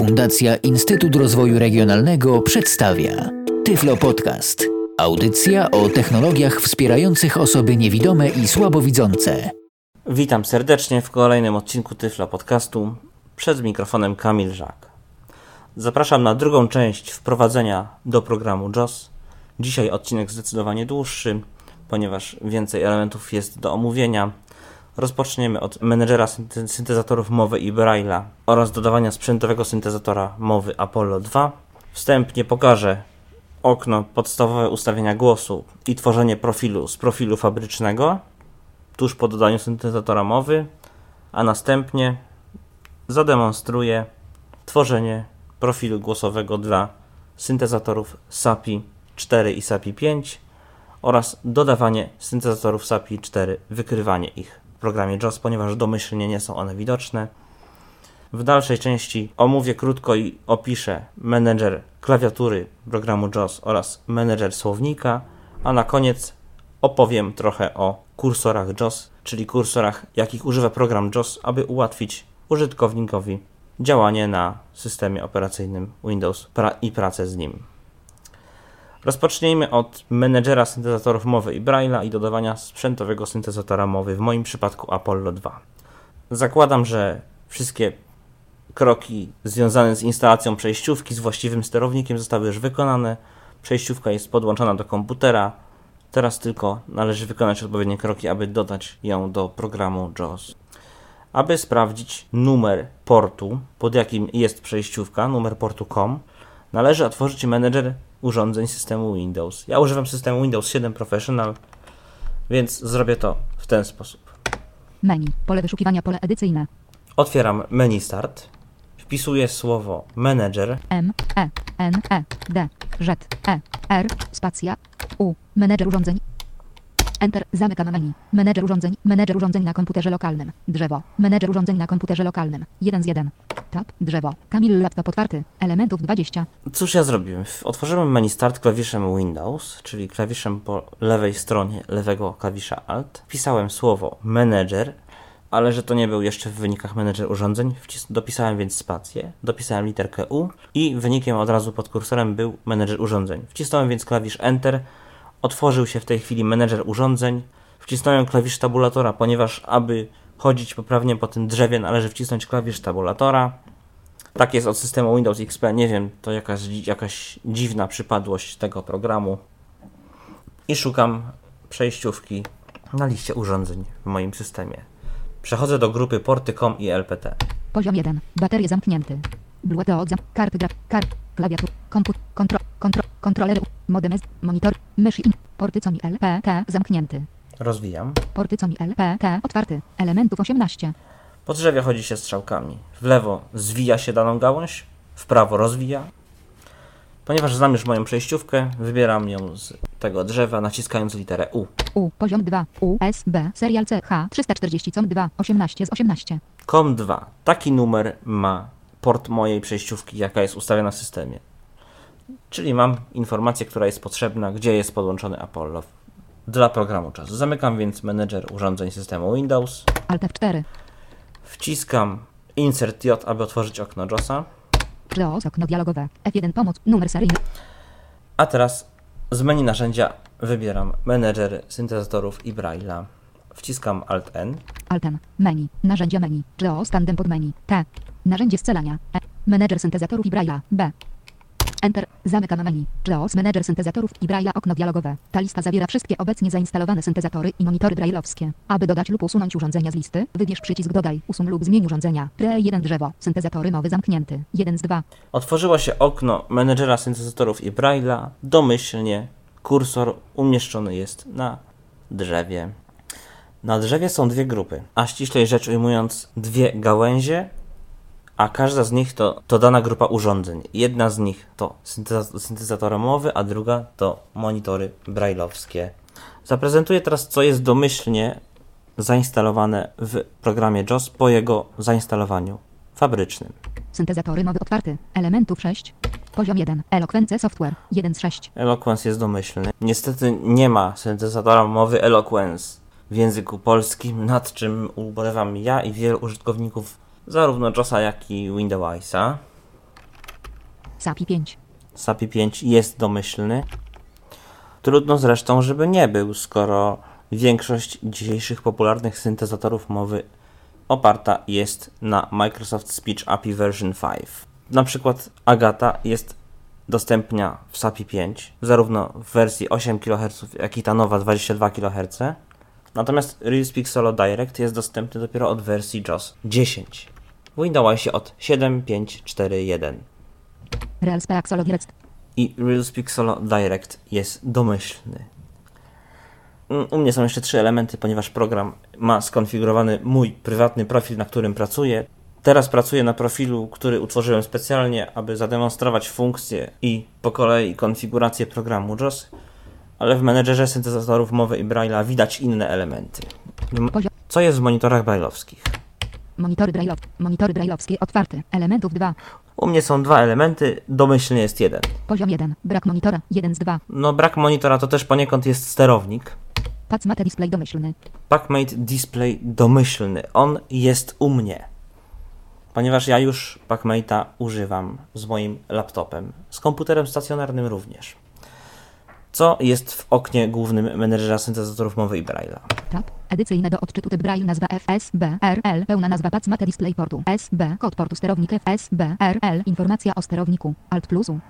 Fundacja Instytut Rozwoju Regionalnego przedstawia Tyflo Podcast. Audycja o technologiach wspierających osoby niewidome i słabowidzące. Witam serdecznie w kolejnym odcinku Tyflo Podcastu. Przed mikrofonem Kamil Żak. Zapraszam na drugą część wprowadzenia do programu JOS. Dzisiaj odcinek zdecydowanie dłuższy, ponieważ więcej elementów jest do omówienia. Rozpoczniemy od menedżera syntezatorów mowy i Braille'a oraz dodawania sprzętowego syntezatora mowy Apollo 2. Wstępnie pokażę okno podstawowe ustawienia głosu i tworzenie profilu z profilu fabrycznego tuż po dodaniu syntezatora mowy, a następnie zademonstruję tworzenie profilu głosowego dla syntezatorów SAPI 4 i SAPI 5 oraz dodawanie syntezatorów SAPI 4, wykrywanie ich programie JAWS, ponieważ domyślnie nie są one widoczne. W dalszej części omówię krótko i opiszę menedżer klawiatury programu JAWS oraz menedżer słownika, a na koniec opowiem trochę o kursorach JAWS, czyli kursorach, jakich używa program JAWS, aby ułatwić użytkownikowi działanie na systemie operacyjnym Windows i pracę z nim. Rozpocznijmy od menedżera syntezatorów mowy i Braille'a i dodawania sprzętowego syntezatora mowy, w moim przypadku Apollo 2. Zakładam, że wszystkie kroki związane z instalacją przejściówki z właściwym sterownikiem zostały już wykonane. Przejściówka jest podłączona do komputera. Teraz tylko należy wykonać odpowiednie kroki, aby dodać ją do programu JAWS. Aby sprawdzić numer portu, pod jakim jest przejściówka, numer portu COM, należy otworzyć menedżer urządzeń systemu Windows. Ja używam systemu Windows 7 Professional, więc zrobię to w ten sposób. Menu, pole wyszukiwania, pole edycyjne. Otwieram menu Start, wpisuję słowo Manager. M, E, N, E, D, Z, E, R, spacja, U, menedżer urządzeń, Enter. Zamykam menu. Menedżer urządzeń. Menedżer urządzeń na komputerze lokalnym. Drzewo. Menedżer urządzeń na komputerze lokalnym. 1 z 1. Tab. Drzewo. Kamil laptop otwarty. Elementów 20. Cóż ja zrobiłem? Otworzyłem menu Start klawiszem Windows, czyli klawiszem po lewej stronie lewego klawisza Alt. Wpisałem słowo Manager, ale że to nie był jeszcze w wynikach menedżer urządzeń, dopisałem więc spację, dopisałem literkę U i wynikiem od razu pod kursorem był menedżer urządzeń. Wcisnąłem więc klawisz Enter, Otworzył się w tej chwili menedżer urządzeń. Wcisnąłem klawisz tabulatora, ponieważ aby chodzić poprawnie po tym drzewie należy wcisnąć klawisz tabulatora. Tak jest od systemu Windows XP. Nie wiem, to jakaś, jakaś dziwna przypadłość tego programu. I szukam przejściówki na liście urządzeń w moim systemie. Przechodzę do grupy porty COM i LPT. Poziom 1. Baterie zamknięty. Bluetooth, karty graf, kart, klawiatur, komput, kontro, kontro, kontroler, modem, monitor, mysz i porty COMI LPT zamknięty. Rozwijam. Porty COMI LPT otwarty. Elementów 18. Po drzewie chodzi się strzałkami. W lewo zwija się daną gałąź, w prawo rozwija. Ponieważ znam już moją przejściówkę, wybieram ją z tego drzewa, naciskając literę U. U, poziom 2, USB, serial CH 340 COM 2, 18 z 18. COM 2. Taki numer ma port mojej przejściówki, jaka jest ustawiona w systemie. Czyli mam informację, która jest potrzebna, gdzie jest podłączony Apollo dla programu czasu. Zamykam więc menedżer urządzeń systemu Windows. Alt F4. Wciskam Insert J, aby otworzyć okno JOSa. JOS, okno dialogowe. F1 pomoc, numer seryjny. A teraz z menu narzędzia wybieram menedżer syntezatorów i Braille'a. Wciskam Alt N. Alt N. Menu. Narzędzia menu. JOS tandem pod menu. T. Narzędzie scalania. E. Menedżer syntezatorów i Braille'a. B. Enter. Zamykam menu. JAWS Manager syntezatorów i Braille'a okno dialogowe. Ta lista zawiera wszystkie obecnie zainstalowane syntezatory i monitory braille'owskie. Aby dodać lub usunąć urządzenia z listy, wybierz przycisk Dodaj, usuń lub zmień urządzenia. Pre 1 drzewo. Syntezatory mowy zamknięty. 1 z 2. Otworzyło się okno menedżera syntezatorów i Braille'a. Domyślnie kursor umieszczony jest na drzewie. Na drzewie są dwie grupy, a ściślej rzecz ujmując dwie gałęzie a każda z nich to, to dana grupa urządzeń. Jedna z nich to syntezator mowy, a druga to monitory brailleowskie. Zaprezentuję teraz, co jest domyślnie zainstalowane w programie JOS po jego zainstalowaniu fabrycznym. Syntezatory mowy otwarty. Elementów 6. Poziom 1. Eloquence Software. 1 z 6. Eloquence jest domyślny. Niestety nie ma syntezatora mowy Eloquence w języku polskim, nad czym ubolewam ja i wielu użytkowników zarówno JOSa, jak i Windowsa. SAPI 5. SAPI 5 jest domyślny. Trudno zresztą, żeby nie był, skoro większość dzisiejszych popularnych syntezatorów mowy oparta jest na Microsoft Speech API version 5. Na przykład Agata jest dostępna w SAPI 5, zarówno w wersji 8 kHz, jak i ta nowa 22 kHz. Natomiast RealSpeak Solo Direct jest dostępny dopiero od wersji JOS 10. Windowsie od 7.5.4.1 RealSpeak Solo Direct. i RealSpeak Solo Direct jest domyślny. Mm, U mnie są jeszcze trzy elementy, ponieważ program ma skonfigurowany mój prywatny profil, na którym pracuję. Teraz pracuję na profilu, który utworzyłem specjalnie, aby zademonstrować funkcje i po kolei konfigurację programu JOS, ale w menedżerze syntezatorów mowy i Braille'a widać inne elementy. Co jest w monitorach braille'owskich? Monitory Braille'ow. Monitory Braille'owskie otwarte. Elementów 2. U mnie są dwa elementy, domyślnie jest jeden. Poziom 1. Brak monitora. 1 z 2. No brak monitora to też poniekąd jest sterownik. Pac Mate Display domyślny. PackMate Display domyślny. On jest u mnie. Ponieważ ja już PackMate'a używam z moim laptopem, z komputerem stacjonarnym również. Co jest w oknie głównym menedżera syntezatorów mowy i Braille'a? Tab. Edycyjne do odczytu typ Braille nazwa FSBRL. Pełna nazwa Pac Mate Display portu. SB. Kod portu sterownik FSBRL. Informacja o sterowniku. Alt plusu.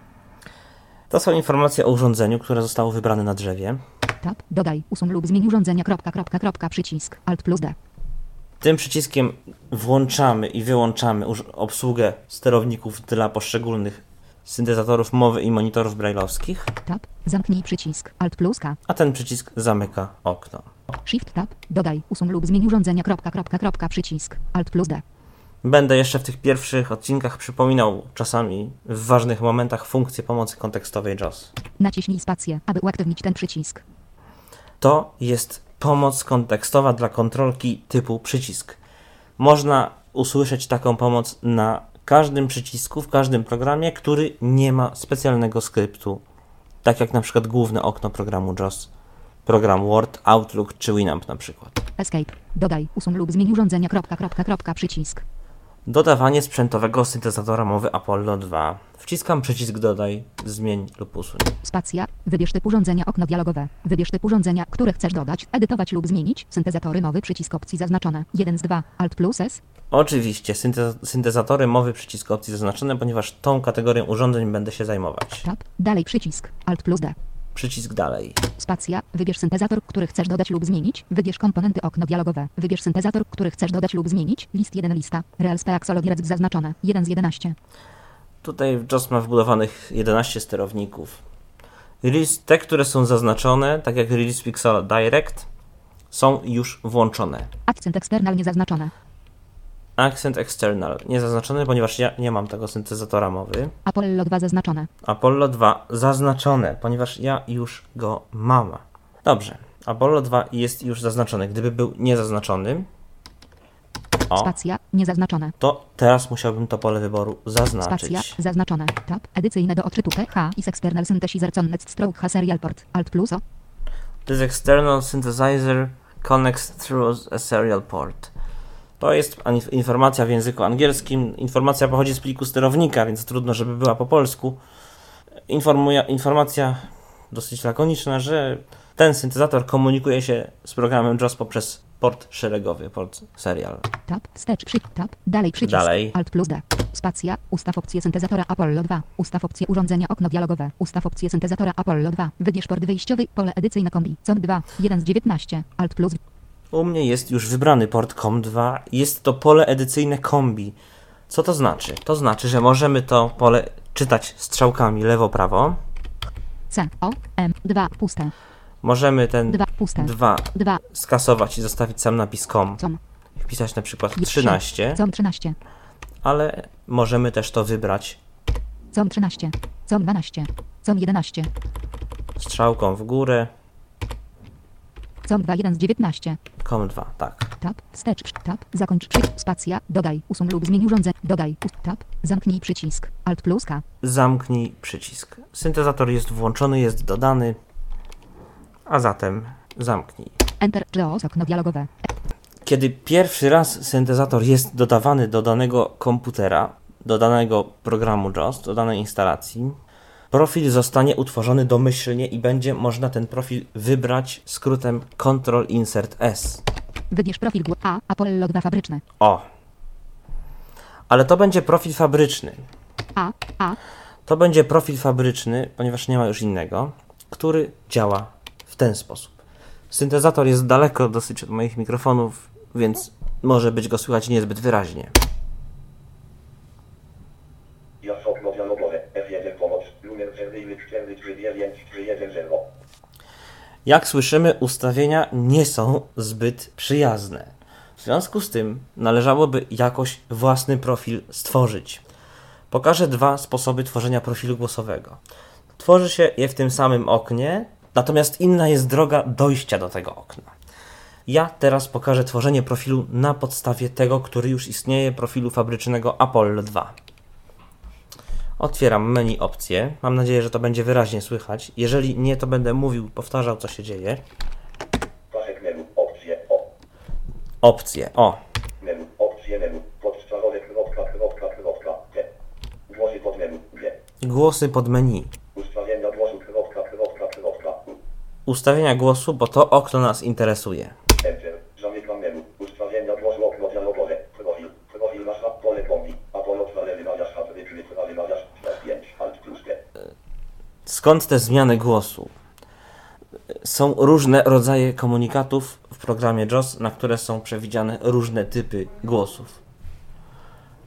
To są informacje o urządzeniu, które zostało wybrane na drzewie. Tab. Dodaj. Usuń lub zmień urządzenia. Kropka, kropka, kropka. Przycisk. Alt plus D. Tym przyciskiem włączamy i wyłączamy obsługę sterowników dla poszczególnych syntezatorów mowy i monitorów braille'owskich, Tab. Zamknij przycisk. Alt plus K. a ten przycisk zamyka okno. Shift tab. Dodaj. Usuń lub zmień urządzenia. Kropka, kropka, kropka. Przycisk. Alt plus D. Będę jeszcze w tych pierwszych odcinkach przypominał czasami w ważnych momentach funkcję pomocy kontekstowej JOS. Naciśnij spację, aby uaktywnić ten przycisk. To jest pomoc kontekstowa dla kontrolki typu przycisk. Można usłyszeć taką pomoc na każdym przycisku, w każdym programie, który nie ma specjalnego skryptu, tak jak na przykład główne okno programu JOS, program Word, Outlook czy Winamp na przykład. Escape. Dodaj. Usuń lub zmień urządzenia. Kropka, kropka, kropka. Przycisk. Dodawanie sprzętowego syntezatora mowy Apollo 2. Wciskam przycisk dodaj, zmień lub usuń. Spacja. Wybierz typ urządzenia. Okno dialogowe. Wybierz typ urządzenia, które chcesz dodać, edytować lub zmienić. Syntezatory mowy. Przycisk opcji zaznaczone. 1 z 2. Alt plus S. Oczywiście, synte- syntezatory mowy przycisk opcji zaznaczone, ponieważ tą kategorią urządzeń będę się zajmować. Tab. Dalej przycisk. Alt plus D. Przycisk dalej. Spacja. Wybierz syntezator, który chcesz dodać lub zmienić. Wybierz komponenty okno dialogowe. Wybierz syntezator, który chcesz dodać lub zmienić. List 1 lista. Real Speak Solo Direct zaznaczone. 1 z 11. Tutaj w JOS ma wbudowanych 11 sterowników. Release, te, które są zaznaczone, tak jak Release Pixel Direct, są już włączone. Akcent eksternal niezaznaczone. Accent External nie zaznaczony, ponieważ ja nie mam tego syntezatora mowy. Apollo 2 zaznaczone. Apollo 2 zaznaczone, ponieważ ja już go mam. Dobrze, Apollo 2 jest już zaznaczony. Gdyby był niezaznaczony, o, Spacja. Niezaznaczone. to teraz musiałbym to pole wyboru zaznaczyć. Spacja. Zaznaczone. Tab. Edycyjne do odczytu TH. Is external synthesizer connects stroke H serial port. Alt plus O. This external synthesizer connects through a serial port. To jest informacja w języku angielskim. Informacja pochodzi z pliku sterownika, więc trudno, żeby była po polsku. Informuje, informacja dosyć lakoniczna, że ten syntezator komunikuje się z programem JOS poprzez port szeregowy, port serial. Tab. Wstecz. Przy. Tab. Dalej przycisk. Dalej. Alt plus D. Spacja. Ustaw opcję syntezatora Apollo 2. Ustaw opcję urządzenia okno dialogowe. Ustaw opcję syntezatora Apollo 2. Wybierz port wyjściowy. Pole edycyjne kombi. COM 2. 1 z 19. Alt plus. U mnie jest już wybrany port COM2. Jest to pole edycyjne kombi. Co to znaczy? To znaczy, że możemy to pole czytać strzałkami lewo-prawo. C. O. M. 2. Puste. Możemy ten 2. Puste. 2 2. skasować i zostawić sam napis com. COM. Wpisać na przykład Je- 13, COM 13. ale możemy też to wybrać COM 13. COM 12. COM 11. strzałką w górę. COM 2. 1 z 19. COM2, tak. Tab, wstecz, tab, zakończ przy, spacja, dodaj, usuń lub zmień urządzenie, dodaj, tab, zamknij przycisk, alt plus K, Zamknij przycisk. Syntezator jest włączony, jest dodany, a zatem zamknij. enter, JAWS, okno dialogowe, Kiedy pierwszy raz syntezator jest dodawany do danego komputera, do danego programu JOS, do danej instalacji, profil zostanie utworzony domyślnie i będzie można ten profil wybrać skrótem Ctrl Insert S. Wybierz profil A. Apollo 2 fabryczne. O. Ale to będzie profil fabryczny. A. A. To będzie profil fabryczny, ponieważ nie ma już innego, który działa w ten sposób. Syntezator jest daleko dosyć od moich mikrofonów, więc może być go słychać niezbyt wyraźnie. Ja okno dialogowe. F1 pomoc. Numer seryjny 43910. Jak słyszymy, ustawienia nie są zbyt przyjazne. W związku z tym należałoby jakoś własny profil stworzyć. Pokażę dwa sposoby tworzenia profilu głosowego. Tworzy się je w tym samym oknie, natomiast inna jest droga dojścia do tego okna. Ja teraz pokażę tworzenie profilu na podstawie tego, który już istnieje, profilu fabrycznego Apollo 2. Otwieram menu opcje. Mam nadzieję, że to będzie wyraźnie słychać. Jeżeli nie, to będę mówił, powtarzał, co się dzieje. Menu. Opcje. O. Opcje. O, Menu. Opcje menu. Podstawowe kropka, kropka, kropka. T. Głosy pod menu. G. głosy pod menu. Ustawienia głosu, kropka, kropka, kropka. U. Ustawienia głosu, bo to okno nas interesuje. Enter. Zamykam menu. Ustawienia głosu, okno dialogowe. Profil. Profil nasza, pole kombi. Apollo 2 lewy majasz, fabryki, prawy majasz, F5, alt plus T. Skąd te zmiany głosu? Są różne rodzaje komunikatów w programie JOS, na które są przewidziane różne typy głosów.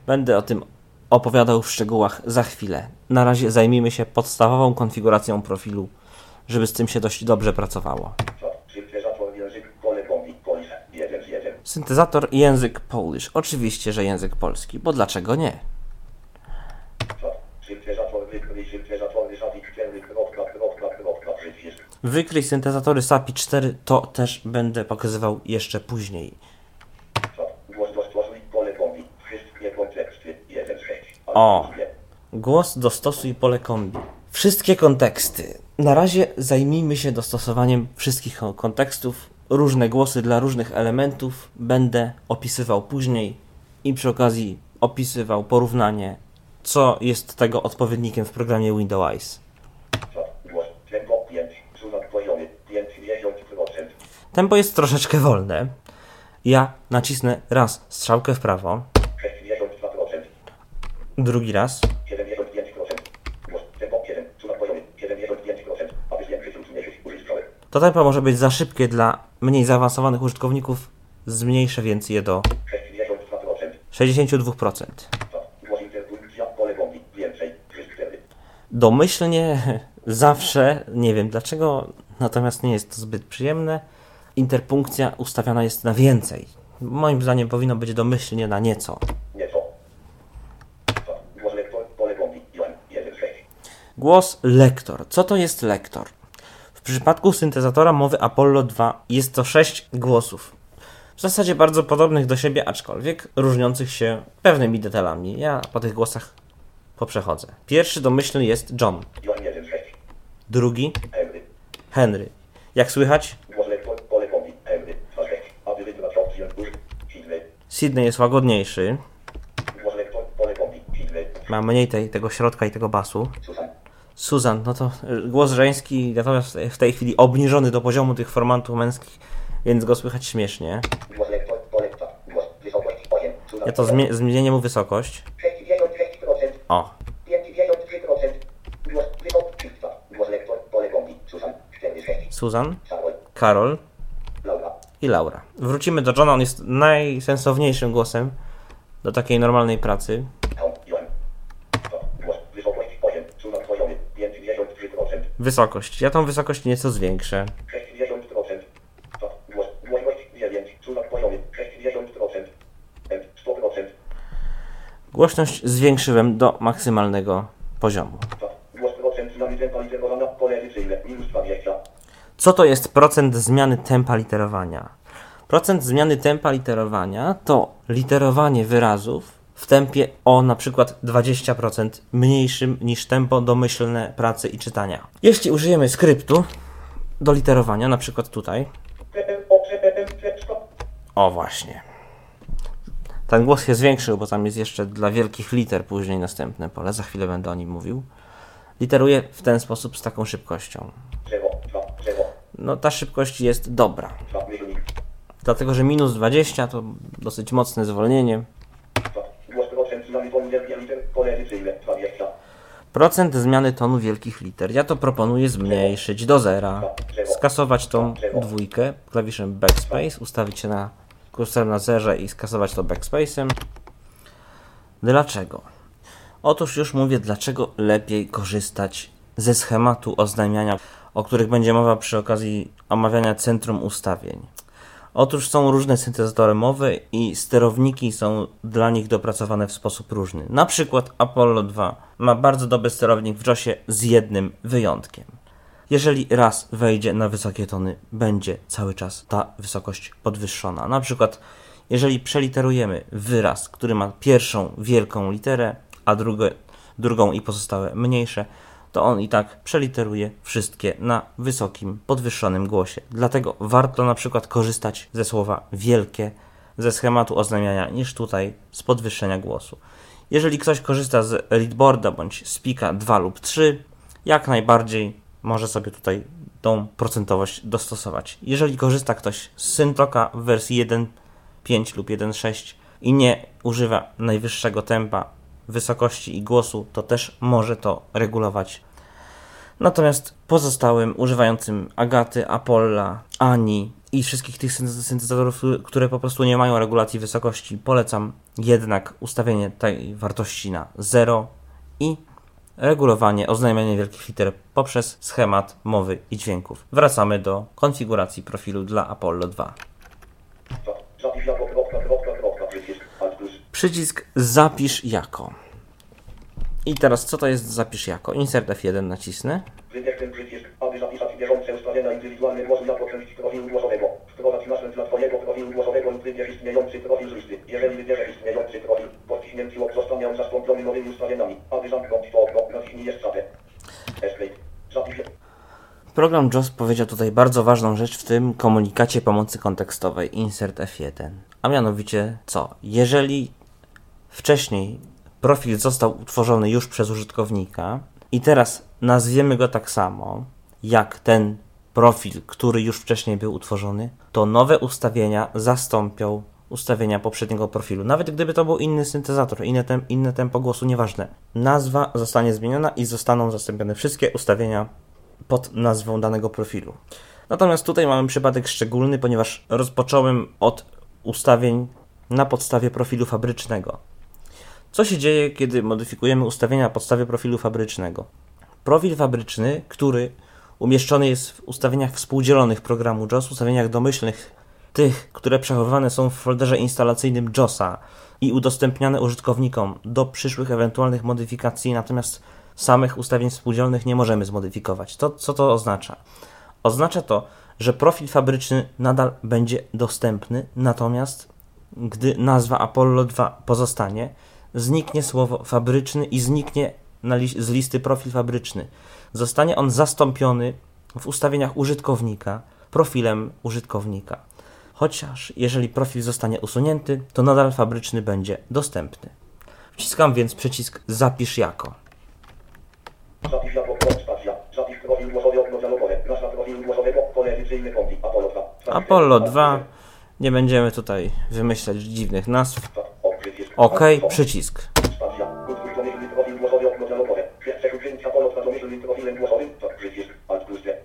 Będę o tym opowiadał w szczegółach za chwilę. Na razie zajmijmy się podstawową konfiguracją profilu, żeby z tym się dość dobrze pracowało. Syntezator język, pole kombi, polis, 1 z 1. Syntezator i język Polish. Oczywiście, że język polski, bo dlaczego nie? Czat. Syntezator wykryj, syntezator wyszadzik, 4, kropka, kropka, kropka, przycisk. Wykryj syntezatory SAPI 4 to też będę pokazywał jeszcze później. Czat. Głos dostosuj, pole kombi. Wszystkie konteksty, 1 z 6. Alt O. Głos dostosuj pole kombi. Wszystkie konteksty. Na razie zajmijmy się dostosowaniem wszystkich ko- kontekstów. Różne głosy dla różnych elementów będę opisywał później i przy okazji opisywał porównanie, co jest tego odpowiednikiem w programie Windows. Czat. Głos. Tempo 5. Suwak poziomy. 50%. Tempo jest troszeczkę wolne. Ja nacisnę raz strzałkę w prawo, 62%. drugi raz, 75%. Głos. Tempo 1. Suwak poziomy. 75%. Aby zwiększyć usunięcie użytkowych. To tempo może być za szybkie dla mniej zaawansowanych użytkowników. Zmniejszę więc je do 62%. 62%. Czat. Głos interpunkcja. Pole kombi. Więcej. Wszystkie. Domyślnie zawsze, nie wiem dlaczego, natomiast nie jest to zbyt przyjemne, interpunkcja ustawiana jest na więcej. Moim zdaniem powinno być domyślnie na nieco. Głos lektor. Pole kombi. 1 z 6. Głos lektor. Co to jest lektor? W przypadku syntezatora mowy Apollo 2 jest to 6 głosów. W zasadzie bardzo podobnych do siebie, aczkolwiek różniących się pewnymi detalami. Ja po tych głosach poprzechodzę. Pierwszy domyślny jest John, 1 z 6. drugi. Henry. Jak słychać, Głos lektor. Pole kombi. Henry. 2 z 6. Aby wybrać opcję. Uż. Sidney. Sydney jest łagodniejszy, ma mniej tej, tego środka i tego basu. Susan. No to y, głos żeński, natomiast w tej chwili obniżony do poziomu tych formatów męskich, więc go słychać śmiesznie. Głos lektor. Pole czat. Głos. Wysokość 8. Susan. Ja to zmie- zmienię mu wysokość. 66%. O, 53%. Głos. Wysokość. Głos lektor. Pole kombi. Susan. 46. Susan, Karol. I Laura. Wrócimy do Johna, on jest najsensowniejszym głosem do takiej normalnej pracy. Wysokość 8. Susan. Poziomy. 53%. Wysokość. Ja tą wysokość nieco zwiększę. 60%. Czat. Głos. Głośność 9. Susan. Poziomy. 60%. M. 100%. Głośność zwiększyłem do maksymalnego poziomu. Czat. Głos procent zmiany tempa literowana. Pole edycyjne. Minus 20. Co to jest procent zmiany tempa literowania? Procent zmiany tempa literowania to literowanie wyrazów w tempie o na przykład 20% mniejszym niż tempo domyślne pracy i czytania. Jeśli użyjemy skryptu do literowania, na przykład tutaj, o właśnie. ten głos się zwiększył, bo tam jest jeszcze dla wielkich liter później następne pole, za chwilę będę o nim mówił. Literuję w ten sposób z taką szybkością. No ta szybkość jest dobra, dlatego że minus 20 to dosyć mocne zwolnienie. dwa. Głos procent znany polu wielkie liter, pole edycyjne, 20. Procent zmiany tonu wielkich liter. Ja to proponuję zmniejszyć do zera. Skasować tą dwójkę klawiszem backspace, ustawić się na kursorem na zerze i skasować to backspace'em. Dlaczego? Otóż już mówię, dlaczego lepiej korzystać ze schematu oznajmiania, o których będzie mowa przy okazji omawiania centrum ustawień. Otóż są różne syntezatory mowy i sterowniki są dla nich dopracowane w sposób różny. Na przykład Apollo 2 ma bardzo dobry sterownik w JOSie z jednym wyjątkiem. Jeżeli raz wejdzie na wysokie tony, będzie cały czas ta wysokość podwyższona. Na przykład, jeżeli przeliterujemy wyraz, który ma pierwszą wielką literę, a drugą i pozostałe mniejsze, to on i tak przeliteruje wszystkie na wysokim, podwyższonym głosie. Dlatego warto na przykład korzystać ze słowa wielkie ze schematu oznajmiania niż tutaj z podwyższenia głosu. Jeżeli ktoś korzysta z Readboarda bądź Spika 2 lub 3, jak najbardziej może sobie tutaj tą procentowość dostosować. Jeżeli korzysta ktoś z Syntoka w wersji 1.5 lub 1.6 i nie używa najwyższego tempa, wysokości i głosu, to też może to regulować. Natomiast pozostałym używającym Agaty, Apolla, Ani i wszystkich tych synte- syntezatorów, które po prostu nie mają regulacji wysokości, polecam jednak ustawienie tej wartości na 0 i regulowanie, oznajmianie wielkich liter poprzez schemat mowy i dźwięków. Wracamy do konfiguracji profilu dla Apollo 2. Dwa. Zapisz jako kropka, kropka, kropka, przycisk, alt plus, Przycisk zapisz jako. I teraz co to jest zapisz jako? Insert F1 nacisnę. wybierz ten przycisk, aby zapisać bieżące ustawienia indywidualne głosu profilu głosowego. Wprowadź nazwę dla Twojego profilu głosowego lub wybierz istniejący profil z listy. Jeżeli wybierzesz istniejący profil, po wciśnięciu ok zostanie on zastąpiony nowymi ustawieniami. Aby zamknąć to okno, naciśnij Escape. Escape. Zapisz Program JOS powiedział tutaj bardzo ważną rzecz w tym komunikacie pomocy kontekstowej insert F1. A mianowicie co? Jeżeli wcześniej profil został utworzony już przez użytkownika i teraz nazwiemy go tak samo jak ten profil, który już wcześniej był utworzony, to nowe ustawienia zastąpią ustawienia poprzedniego profilu. Nawet gdyby to był inny syntezator, inne, tem, inne tempo głosu, nieważne. Nazwa zostanie zmieniona i zostaną zastąpione wszystkie ustawienia pod nazwą danego profilu. Natomiast tutaj mamy przypadek szczególny, ponieważ rozpocząłem od ustawień na podstawie profilu fabrycznego. Co się dzieje, kiedy modyfikujemy ustawienia na podstawie profilu fabrycznego? Profil fabryczny, który umieszczony jest w ustawieniach współdzielonych programu JOS, ustawieniach domyślnych, tych, które przechowywane są w folderze instalacyjnym JOSa i udostępniane użytkownikom do przyszłych ewentualnych modyfikacji, natomiast samych ustawień współdzielonych nie możemy zmodyfikować. To, co to oznacza? Oznacza to, że profil fabryczny nadal będzie dostępny, natomiast gdy nazwa Apollo 2 pozostanie, zniknie słowo fabryczny i zniknie li- z listy profil fabryczny. Zostanie on zastąpiony w ustawieniach użytkownika profilem użytkownika. Chociaż jeżeli profil zostanie usunięty, to nadal fabryczny będzie dostępny. Wciskam więc przycisk Zapisz jako. Zapisz jako. Zapisz profil głosowy okno dialogowe. Nazwa profilu głosowego, pole edycyjne konti. Apollo 2. Zapisz Apollo alt 2. plus, Nie będziemy tutaj wymyślać dziwnych nazw. Ok, przycisk. OK, Alt plus. przycisk. Stacja. Utwórz domyślny profil głosowy okno dialogowe. Przekroczyć Apollo 2 domyślnym profilem głosowym. To przycisk. Alt plus D.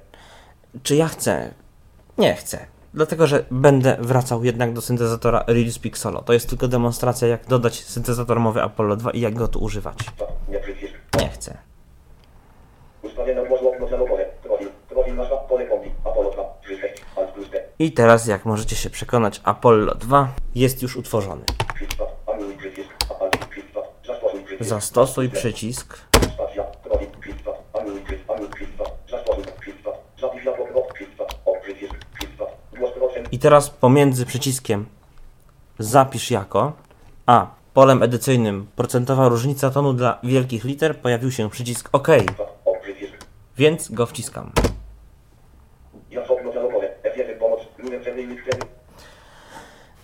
Czy ja chcę? Nie chcę. Dlatego, że będę wracał jednak do syntezatora RealSpeak Solo. To jest tylko demonstracja, jak dodać syntezator mowy Apollo 2 i jak go tu używać. Nie chcę. Ustawienia głosu okno dialogowe. Profil. Profil nazwa, pole konti. Apollo 2. Przycisk. Alt plus D. I teraz, jak możecie się przekonać, Apollo 2 jest już utworzony. Głos procent. I teraz pomiędzy przyciskiem Zapisz jako, a polem edycyjnym procentowa różnica tonu dla wielkich liter pojawił się przycisk OK, przycisk. więc go wciskam. Ja okno dialogowe. F1 pomoc. Numer cenny 4.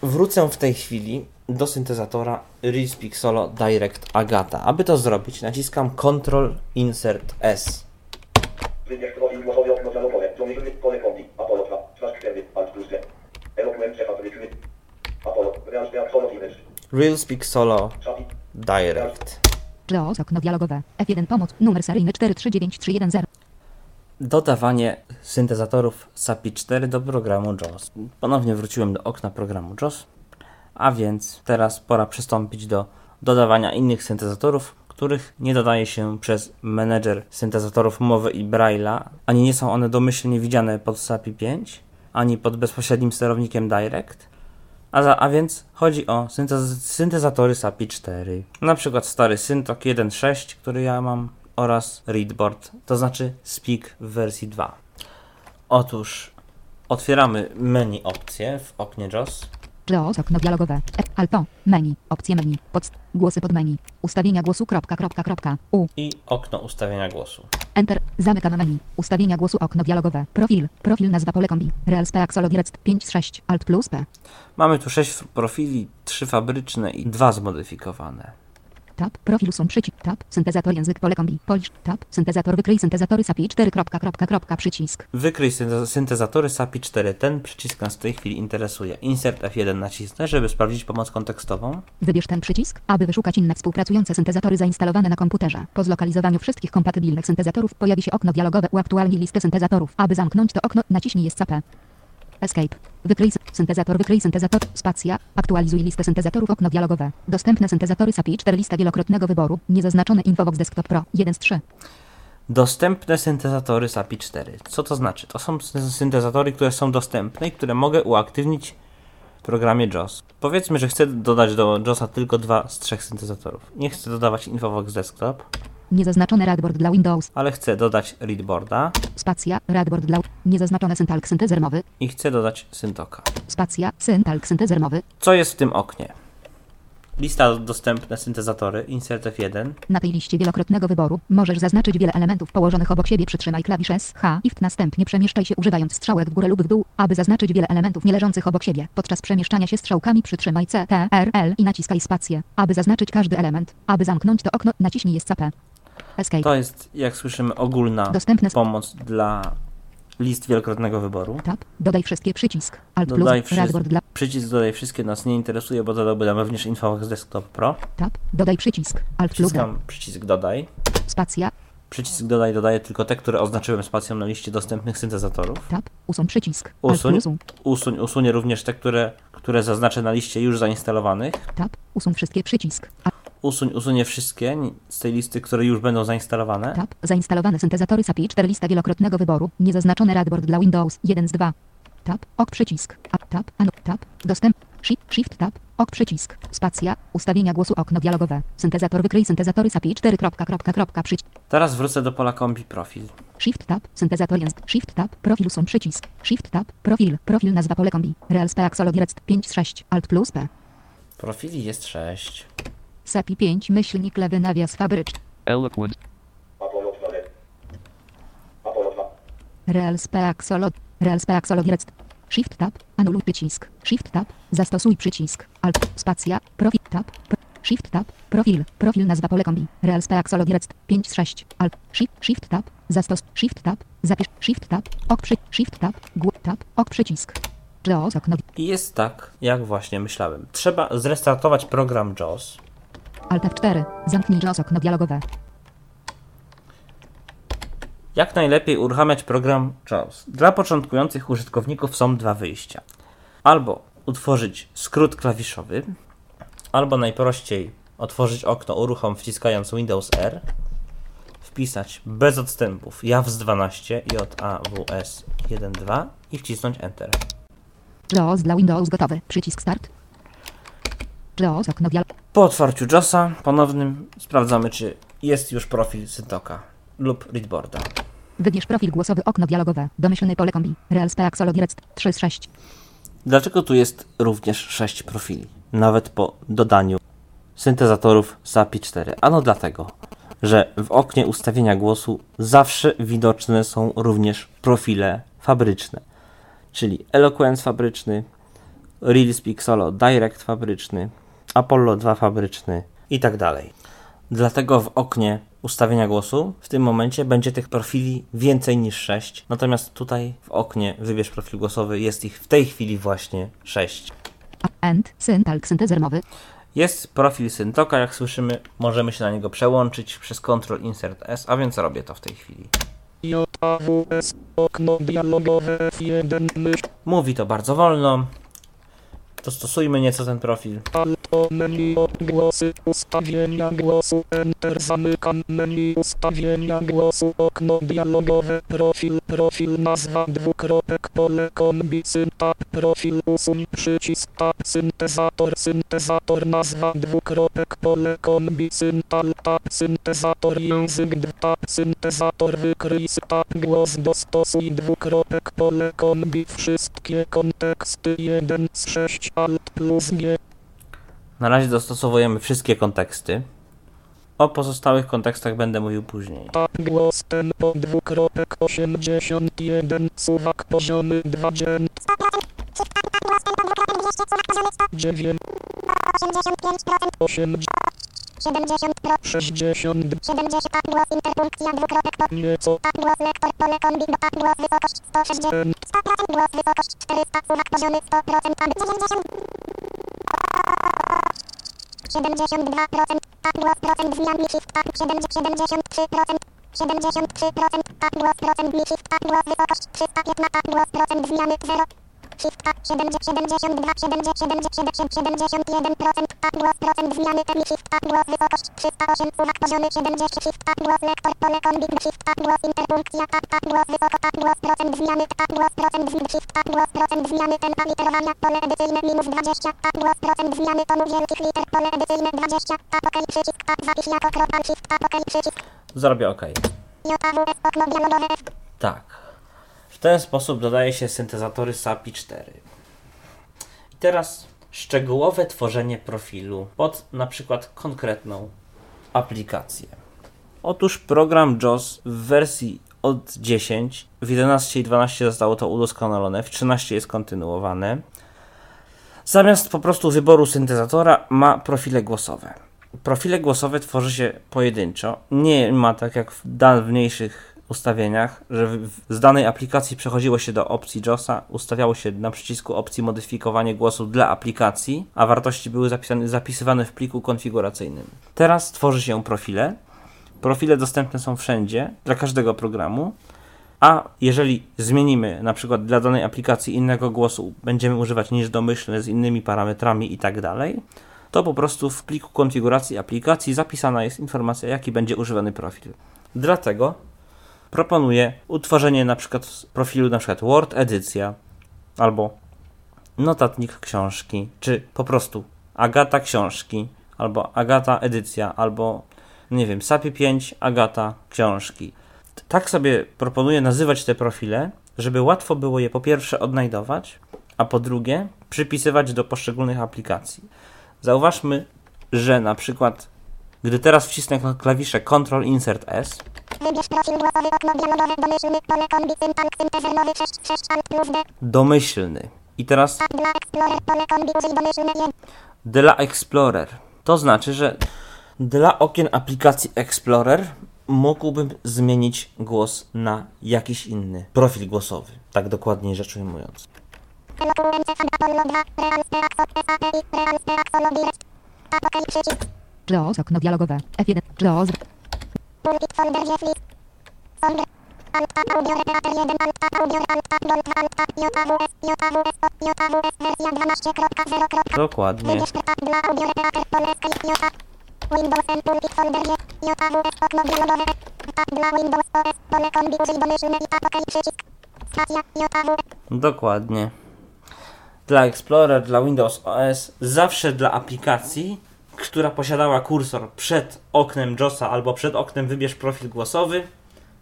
Wrócę w tej chwili do syntezatora RealSpeak Solo Direct Agata. Aby to zrobić, naciskam Ctrl Insert S. Wybierz profil głosowy okno dialogowe. Domyślny pole kombi. Apollo 2. Twarz 4. Alt plus D. Eloquent przefabryczny. Apollo. Real Speak Solo. Direct. JAWS okno dialogowe. F1 pomoc. Numer seryjny 439310. Dodawanie syntezatorów SAPI 4 do programu JAWS. Ponownie wróciłem do okna programu JAWS, a więc teraz pora przystąpić do dodawania innych syntezatorów, których nie dodaje się przez menedżer syntezatorów mowy i Braille'a, ani nie są one domyślnie widziane pod SAPI 5, ani pod bezpośrednim sterownikiem Direct, a, za, a więc chodzi o syntez- syntezatory SAPI 4. Na przykład stary Syntok 1.6, który ja mam, oraz Readboard, to znaczy Speak w wersji 2. Otóż otwieramy menu opcje w oknie JAWS. JAWS okno dialogowe. Alto. Menu. Opcje menu. Pod głosy pod menu. Ustawienia głosu. Kropka, kropka, kropka. U. i okno ustawienia głosu. Enter. Zamykam menu. Ustawienia głosu. Okno dialogowe. Profil. Profil nazwa pole kombi. Real Speak Solo Direct 5.6. Alt plus P. Mamy tu 6 profili, 3 fabryczne i 2 zmodyfikowane. Tab. Profil sum przycisk. Tab. Syntezator język pole kombi. Polish. Tab. Syntezator wykryj syntezatory SAPI 4. Kropka, kropka, kropka, przycisk. Wykryj synte- syntezatory SAPI 4. Ten przycisk nas w tej chwili interesuje. Insert F1 nacisnę, żeby sprawdzić pomoc kontekstową. Wybierz ten przycisk, aby wyszukać inne współpracujące syntezatory zainstalowane na komputerze. Po zlokalizowaniu wszystkich kompatybilnych syntezatorów pojawi się okno dialogowe Uaktualnij listę syntezatorów. Aby zamknąć to okno, naciśnij SCP. Escape. Wykryj syn- syntezator, wykryj syntezator, spacja, aktualizuj listę syntezatorów, okno dialogowe. Dostępne syntezatory SAPI 4 lista wielokrotnego wyboru, niezaznaczone Infobox Desktop Pro 1 z 3. Dostępne syntezatory SAPI 4. Co to znaczy? To są syn- syntezatory, które są dostępne i które mogę uaktywnić w programie JAWS. Powiedzmy, że chcę dodać do JAWSa tylko dwa z trzech syntezatorów. Nie chcę dodawać Infobox Desktop, Niezaznaczone Radboard dla Windows, ale chcę dodać Readboarda spacja, Radboard dla niezaznaczone Syntalk syntezer mowy, i chcę dodać Syntoka. spacja, Syntalk syntezer mowy. Co jest w tym oknie? Lista dostępne syntezatory, insert F1, Na tej liście wielokrotnego wyboru możesz zaznaczyć wiele elementów położonych obok siebie. Przytrzymaj klawisz S, H i następnie przemieszczaj się używając strzałek w górę lub w dół, aby zaznaczyć wiele elementów nie leżących obok siebie. Podczas przemieszczania się strzałkami przytrzymaj C, T, R, L i naciskaj spację, aby zaznaczyć każdy element. Aby zamknąć to okno, naciśnij SCP. Escape. to jest, jak słyszymy, ogólna Dostępne pomoc dla list wielokrotnego wyboru. Tab. Dodaj wszystkie przycisk. Alt Dodaj plus. Radboard dla. Przycisk dodaj wszystkie nas nie interesuje, bo dodałby nam również Infobox Desktop Pro. Tab. Dodaj przycisk. Alt plus. D. Wciskam przycisk dodaj. Spacja. Przycisk dodaj dodaje tylko te, które oznaczyłem spacją na liście dostępnych syntezatorów. Tab. Usuń przycisk. Usuń. Usuń, usunie również te, które, które zaznaczę na liście już zainstalowanych. Tab. Usuń wszystkie przycisk. A, Usuń, usunie wszystkie z tej listy, które już będą zainstalowane. tab. Zainstalowane syntezatory SAPI 4 lista wielokrotnego wyboru. Niezaznaczone Radboard dla Windows 1 z 2. Tab. Ok przycisk. Tab. Anu. Tab. Dostęp. Shift. Shift tab. Ok przycisk. Spacja. Ustawienia głosu okno dialogowe. Syntezator wykryj syntezatory SAPI 4. Kropka, kropka, kropka, przycisk. Teraz wrócę do pola kombi profil. Shift tab, syntezator język, Shift tab, profil są przycisk, Shift tab, profil, profil nazwa pole kombi, Real Speak Solo Direct 5 z 6, Alt plus P, Profili jest 6. SAPI 5 myślnik lewy nawias fabryczny, Eloquent. Apollo 2. D. Apollo 2. Real Speak Solo, Real Speak Solo Direct, Shift tab, anuluj przycisk, Shift tab, zastosuj przycisk, Alt, spacja, profil. Tab, pro, Shift tab, profil, profil nazwa pole kombi, Real Speak Solo Direct 5 z 6, Alt, Shift, Shift tab, zastos, Shift tab, zapisz, Shift tab, ok przy, Shift tab, głów tab, ok przycisk, JAWS okno, I jest tak, jak właśnie myślałem. Trzeba zrestartować program JAWS. Alt F4, zamknij okno dialogowe, Jak najlepiej uruchamiać program JAWS? Dla początkujących użytkowników są dwa wyjścia. Albo utworzyć skrót klawiszowy, albo najprościej otworzyć okno uruchom wciskając Windows R, wpisać bez odstępów JAWS 12 JAWS 1.2 i wcisnąć Enter. JAWS dla Windows gotowy. Przycisk Start. JAWS okno dial. Po otwarciu JAWSa ponownym sprawdzamy, czy jest już profil Syntoka lub Readboarda. Wybierz profil głosowy okno dialogowe. Domyślny pole kombi. Real Speak Solo Direct 3 z 6. Dlaczego tu jest również 6 profili, nawet po dodaniu syntezatorów SAPI 4? Ano dlatego, że w oknie ustawienia głosu zawsze widoczne są również profile fabryczne, czyli Eloquence fabryczny, RealSpeak Solo Direct fabryczny, Apollo 2 fabryczny i tak dalej. Dlatego w oknie ustawienia głosu w tym momencie będzie tych profili więcej niż 6. Natomiast tutaj w oknie wybierz profil głosowy jest ich w tej chwili właśnie 6. End. Syntalk syntezer mowy. Jest profil Syntoka, jak słyszymy, możemy się na niego przełączyć przez Ctrl Insert S, a więc robię to w tej chwili. JAWS okno dialogowe F1 mysz Mówi to bardzo wolno. Dostosujmy nieco ten profil. Menu odgłosy ustawienia głosu Enter zamykam menu ustawienia głosu okno dialogowe profil profil nazwa dwukropek pole kombi tab profil usuń przycisk tab syntezator syntezator nazwa dwukropek pole kombi syntal tab syntezator język tab syntezator wykryj tab głos dostosuj dwukropek pole kombi wszystkie konteksty 1 z 6 alt plus g Na razie dostosowujemy wszystkie konteksty. O pozostałych kontekstach będę mówił później. Tak głos tempo dwukropek 81 suwak poziomy 20 9 8 60 nieco N 72% tak głos procent zmian shift tak 73% 73% tak głos procent shift tak głos wysokość 315 tak głos procent zmiany 0 70 72 70 70 71% tak głos procent zmiany shift tak głos wysokość 308 uwag poziomy 70 shift tak głos lektor pole kombin shift tak głos interpunkcja tak tak głos wysoko tak głos procent zmiany tak głos procent zmiany tak głos procent zmiany tempa literowania pole edycyjne minus 20 tak głos procent zmiany tomu wielkich liter pole edycyjne 20 tak ok przycisk tak zapisz jako przycisk. Zrobię Tak. Ten sposób dodaje się syntezatory SAPI 4. I teraz szczegółowe tworzenie profilu pod na przykład konkretną aplikację. Otóż program JOS w wersji od 10, w 11 i 12 zostało to udoskonalone, w 13 jest kontynuowane. Zamiast po prostu wyboru syntezatora ma profile głosowe. Profile głosowe tworzy się pojedynczo. Nie ma tak jak w dawniejszych ustawieniach, że w- z danej aplikacji przechodziło się do opcji JOSa, ustawiało się na przycisku opcji modyfikowanie głosu dla aplikacji, a wartości były zapisane, zapisywane w pliku konfiguracyjnym. Teraz tworzy się profile. Profile dostępne są wszędzie, dla każdego programu. A jeżeli zmienimy na przykład dla danej aplikacji innego głosu, będziemy używać niż domyślny z innymi parametrami i tak dalej, to po prostu w pliku konfiguracji aplikacji zapisana jest informacja, jaki będzie używany profil. Dlatego proponuję utworzenie na przykład profilu przykład Word edycja albo notatnik książki, czy po prostu Agata książki, albo Agata edycja, albo nie wiem, SAPI 5 Agata książki. Tak sobie proponuję nazywać te profile, żeby łatwo było je po pierwsze odnajdować, a po drugie przypisywać do poszczególnych aplikacji. Zauważmy, że na przykład gdy teraz wcisnę klawisze Ctrl Insert S, domyślny pole kombi syntal syntezer nowy 6 6 alt plus D domyślny. I teraz dla Explorer pole kombi użyj domyślne 1 dla Explorer. To znaczy, że dla okien aplikacji Explorer mógłbym zmienić głos na jakiś inny profil głosowy. Tak dokładniej rzecz ujmując. Eloquence Apollo 2 Real Speak SAPI Real Speak Solo Direct Apokej przycisk JOS okno dialogowe. F1. JOS. Pulpit folder Jeffley Folder Alt Tab Audio Repeater 1 Alt Tab Audio Alt Tab Gold Alt Tab JAWS JAWS JAWS wersja 12.0. Dokładnie. Dokładnie. Dla Explorer, dla Windows OS, zawsze dla aplikacji, która posiadała kursor przed oknem JOSa albo przed oknem wybierz profil głosowy,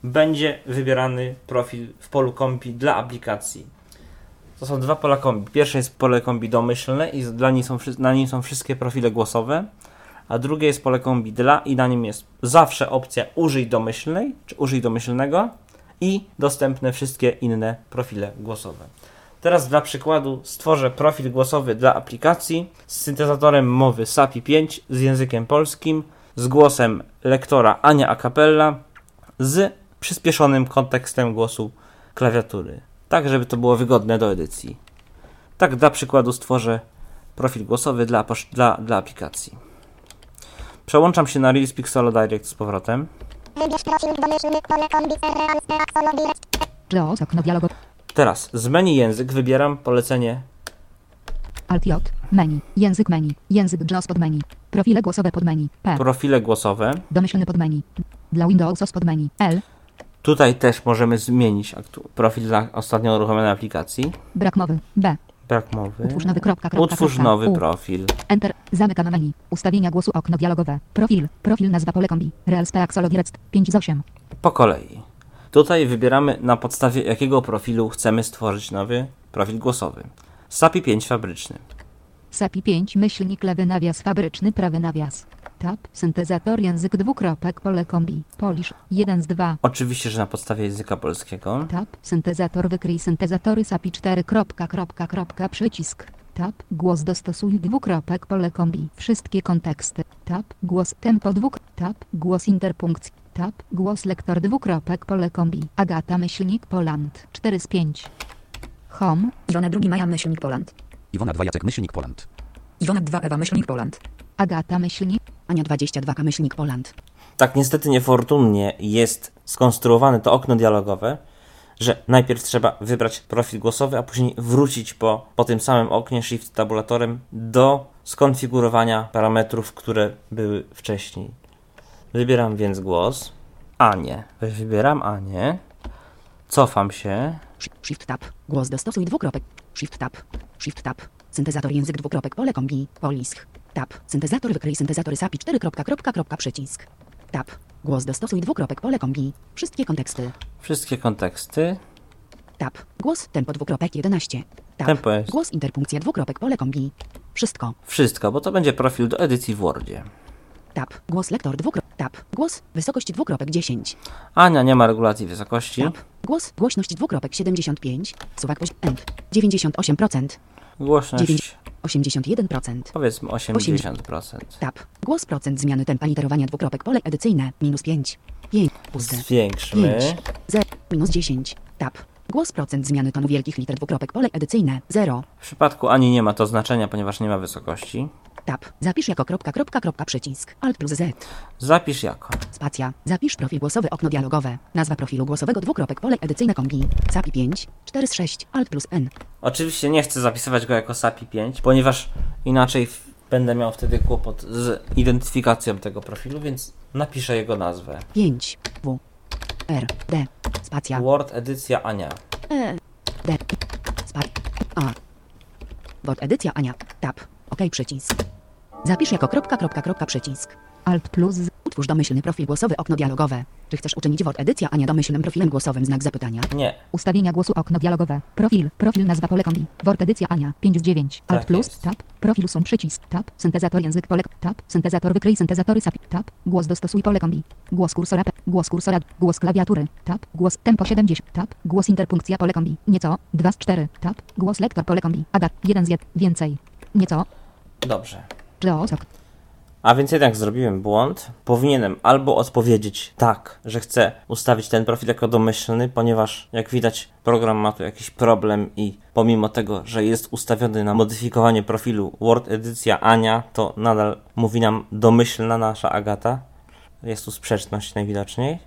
będzie wybierany profil w polu kombi dla aplikacji. To są dwa pola kombi. Pierwsze jest pole kombi domyślne i dla niej są, na nim są wszystkie profile głosowe, a drugie jest pole kombi dla i na nim jest zawsze opcja użyj domyślnej, czy użyj domyślnego i dostępne wszystkie inne profile głosowe. Teraz dla przykładu stworzę profil głosowy dla aplikacji z syntezatorem mowy SAPI 5 z językiem polskim, z głosem lektora Ania Acapella, z przyspieszonym kontekstem głosu klawiatury, tak żeby to było wygodne do edycji. Tak dla przykładu stworzę profil głosowy dla, dla, dla aplikacji. Przełączam się na Reels Pixelo Direct z powrotem. Wybierz profil domyślny pole kombi okno dialogowe. Teraz z menu język wybieram polecenie Alt J. Menu. Język menu. Język JOS pod menu. Profile głosowe pod menu. P. profile głosowe. Domyślny pod menu. Dla Windowsa pod menu. L. Tutaj też możemy zmienić aktu- profil dla ostatnio uruchomionej aplikacji. Brak mowy. B. Brak mowy. Utwórz nowy kropka, kropka, Utwórz kropka. nowy profil. Enter. Zamykam menu. Ustawienia głosu okno dialogowe. Profil. Profil nazwa pole kombi. Real Axolo Direct 5 z 8. Po kolei. Tutaj wybieramy na podstawie jakiego profilu chcemy stworzyć nowy profil głosowy. SAPI 5 fabryczny. SAPI 5 myślnik lewy nawias fabryczny prawy nawias. Tab. Syntezator język dwukropek pole kombi. Polish 1 z 2. Oczywiście, że na podstawie języka polskiego. Tab. Syntezator wykryj syntezatory SAPI 4. Kropka, kropka, kropka, przycisk. Tab. Głos dostosuj dwukropek pole kombi. Wszystkie konteksty. Tab. Głos tempo dwuk. Tab. Głos interpunkcji. Tab. Głos lektor dwukropek pole kombi. Agata myślnik Poland 4 z 5. Home. Iwona drugi Maja myślnik Poland. Iwona 2 Jacek Myślnik Poland. Iwona 2 Ewa myślnik Poland. Agata myślnik. Ania 22 K myślnik Poland. Tak niestety niefortunnie jest skonstruowane to okno dialogowe, że najpierw trzeba wybrać profil głosowy, a później wrócić po, po tym samym oknie Shift tabulatorem do skonfigurowania parametrów, które były wcześniej. Wybieram więc głos. Anię. Wybieram Anię. Cofam się. Sh- Shift tab. Głos dostosuj dwukropek. Shift tab. Shift tab. Syntezator język dwukropek pole kombi. Polisk. Tab. Syntezator wykryj syntezatory SAPI 4. Kropka, kropka, kropka, przycisk. Tab. Głos dostosuj dwukropek pole kombi. Wszystkie konteksty. Wszystkie konteksty. Tab. Głos tempo dwukropek 11. Tab. Tempo jest. Głos interpunkcja dwukropek pole kombi. Wszystko. Wszystko, bo to będzie profil do edycji w Wordzie. Tab. Głos lektor dwukropek. Tab. Głos wysokość dwukropek 10. Ania nie ma regulacji wysokości. Tab. Głos głośność dwukropek 75. Suwak end. 98%. Głośność 9. 81%. powiedzmy 80%. Tab. Głos procent zmiany tempa literowania dwukropek pole edycyjne. Minus 5. 5. Puste. Zwiększmy. 5. 0. Minus 10. Tab. Głos procent zmiany tonu wielkich liter dwukropek pole edycyjne. 0. W przypadku Ani nie ma to znaczenia, ponieważ nie ma wysokości. Tab. Zapisz jako kropka, kropka, kropka, przycisk. Alt plus Z. Zapisz jako. Spacja. Zapisz profil głosowy okno dialogowe. Nazwa profilu głosowego dwukropek pole edycyjne kombi. SAPI 5. 4 z 6. Alt plus N. Oczywiście nie chcę zapisywać go jako SAPI 5, ponieważ inaczej będę miał wtedy kłopot z identyfikacją tego profilu, więc napiszę jego nazwę. 5. W. R. D. Spacja. Word edycja Ania. E. D. Spac. A. Word edycja Ania. Tab. OK przycisk. Zapisz jako kropka, kropka, kropka, przycisk. Alt plus. Utwórz domyślny profil głosowy okno dialogowe. Czy chcesz uczynić Word edycja Ania domyślnym profilem głosowym znak zapytania? Nie, Ustawienia głosu okno dialogowe. Profil. Profil nazwa pole kombi. Word edycja Ania 5 z 9. Alt Tak plus. jest. Tab. Profil sum przycisk. Tab. Syntezator język pole. Tab. Syntezator wykryj syntezatory SAPI. Tab. Głos dostosuj pole kombi. Głos kursora. Głos kursora. Głos klawiatury. Tab. Głos tempo 70. Tab. Głos interpunkcja pole kombi. Nieco. 2 z 4. Tab. Głos lektor pole kombi. Agat. 1 z 1. Więcej. Nieco. Dobrze. Ok. A więc jednak zrobiłem błąd. Powinienem albo odpowiedzieć tak, że chcę ustawić ten profil jako domyślny, ponieważ jak widać program ma tu jakiś problem i pomimo tego, że jest ustawiony na modyfikowanie profilu Word edycja Ania, to nadal mówi nam domyślna nasza Agata. Jest tu sprzeczność najwidoczniej.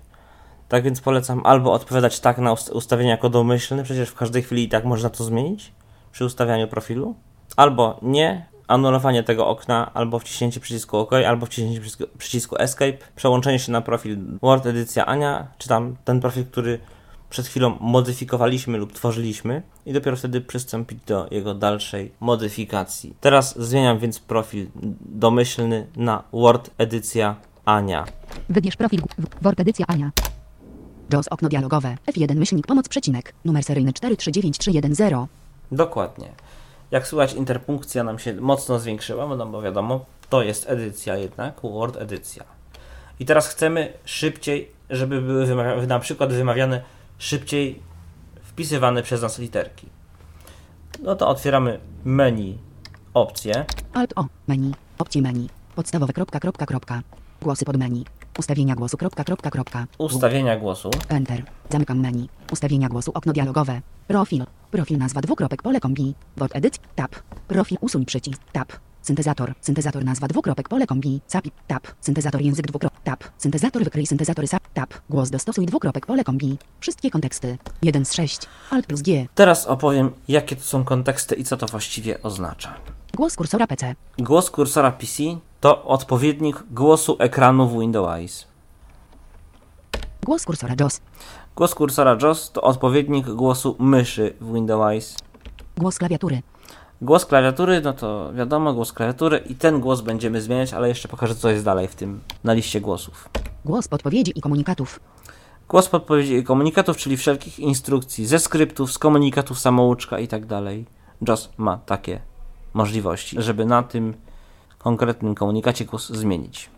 Tak więc polecam albo odpowiadać tak na ust- ustawienie jako domyślny, przecież w każdej chwili i tak można to zmienić przy ustawianiu profilu, albo nie, anulowanie tego okna, albo wciśnięcie przycisku OK, albo wciśnięcie przycisku, przycisku Escape, przełączenie się na profil Word edycja Ania, czy tam ten profil, który przed chwilą modyfikowaliśmy lub tworzyliśmy i dopiero wtedy przystąpić do jego dalszej modyfikacji. Teraz zmieniam więc profil domyślny na Word edycja Ania. Wybierz profil. Word edycja Ania. JOS okno dialogowe. F1 myślnik pomoc przecinek. Numer seryjny 439310. Dokładnie. Jak słychać, interpunkcja nam się mocno zwiększyła, no bo wiadomo, to jest edycja jednak, Word edycja. I teraz chcemy szybciej, żeby były na przykład wymawiane szybciej wpisywane przez nas literki. No to otwieramy menu opcje. Alt O. Menu. Opcje menu. Podstawowe kropka, kropka, kropka. Głosy pod menu. Ustawienia głosu kropka, kropka, kropka. Ustawienia głosu. Enter. Zamykam menu. Ustawienia głosu. Okno dialogowe. Profil. Profil nazwa dwukropek pole kombi. Wod edycji. Tab. Profil usuń przycisk. Tab. Syntezator. Syntezator nazwa dwukropek pole kombi. Sapi. Tab. Syntezator język dwukropek. Tab. Syntezator wykryj syntezatory sap. Tab. Głos dostosuj dwukropek pole kombi. Wszystkie konteksty. 1 z 6. Alt plus G. Teraz opowiem, jakie to są konteksty i co to właściwie oznacza. Głos kursora PC. Głos kursora PC to odpowiednik głosu ekranu w Windows. Głos kursora JOS. Głos kursora JOS to odpowiednik głosu myszy w Windows. Głos klawiatury. Głos klawiatury, no to wiadomo, głos klawiatury i ten głos będziemy zmieniać, ale jeszcze pokażę co jest dalej w tym, na liście głosów. Głos podpowiedzi i komunikatów. Głos podpowiedzi i komunikatów, czyli wszelkich instrukcji ze skryptów, z komunikatów samouczka i tak dalej. JOS ma takie możliwości, żeby na tym konkretnym komunikacie głos zmienić.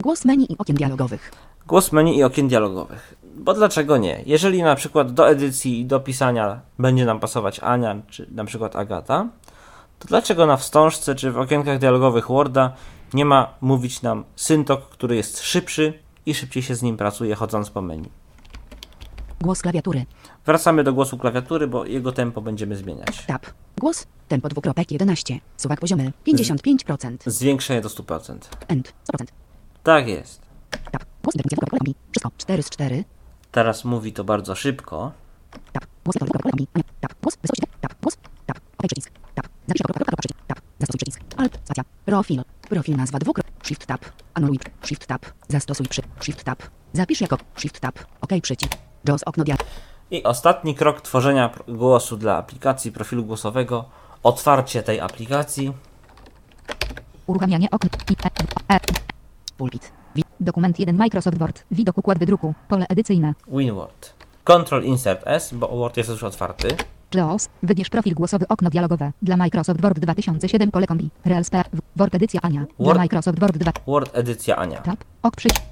Głos menu i okien dialogowych. Głos menu i okien dialogowych. Bo dlaczego nie? Jeżeli na przykład do edycji i do pisania będzie nam pasować Ania, czy na przykład Agata, to dlaczego na wstążce czy w okienkach dialogowych Worda nie ma mówić nam syntok, który jest szybszy i szybciej się z nim pracuje chodząc po menu? Głos klawiatury. Wracamy do głosu klawiatury, bo jego tempo będziemy zmieniać. Tab. Głos. Tempo dwukropek 11. Suwak poziomy 55%. Zwiększenie do 100%. End. 100%. Tak jest. Tab. Głos. Wszystko. 4 z 4. Teraz mówi to bardzo szybko. Tab. Głos. Tab. Głos. Tab. Głos. Tab. OK przycisk. Tab. Zapisz. Tab. Zastosuj przycisk. Alt. Stacja. Profil. Profil nazwa dwukropek. Shift tab. Anuluj. Shift tab. Zastosuj przy. Shift tab. Zapisz jako. Shift tab. OK przycisk. JOS okno dial. I ostatni krok tworzenia głosu dla aplikacji profilu głosowego. Otwarcie tej aplikacji. Uruchamianie okna. Pulpit. dokument 1 Microsoft Word. Widok układ wydruku. Pole edycyjne. WinWord. Ctrl Insert S, bo Word jest już otwarty. JAWS. Wybierz profil głosowy okno dialogowe. Dla Microsoft Word 2007 pole kombi. P. Word edycja Ania. Dla Word- Microsoft Word 2. Word edycja Ania. Tab. Ok przycisk.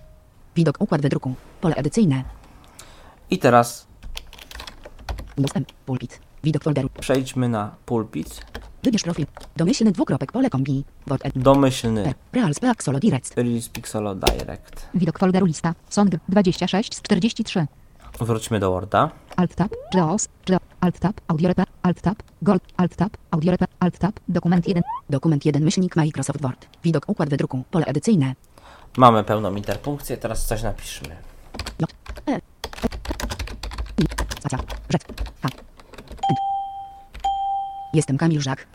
Widok układ wydruku. Pole edycyjne. I teraz Dostęp. Pulpit. Widok folderu. przejdźmy na pulpit. Wybierz profil. Domyślny dwukropek pole kombi. Word ed. Domyślny Real Spac Solo Direct. Release Pixelo Direct. Widok folderu lista. Song 26 z 43. Wróćmy do Worda. Alt tab. JAWS. JAWS. Alt tab. Audio rep. Alt tab. Gold. Alt tab. Audio rep. Alt tab. Dokument 1. Dokument 1 myślnik Microsoft Word. Widok układ wydruku. Pole edycyjne. Mamy pełną interpunkcję, teraz coś napiszmy. J. E. E. Jestem Kamil Żak.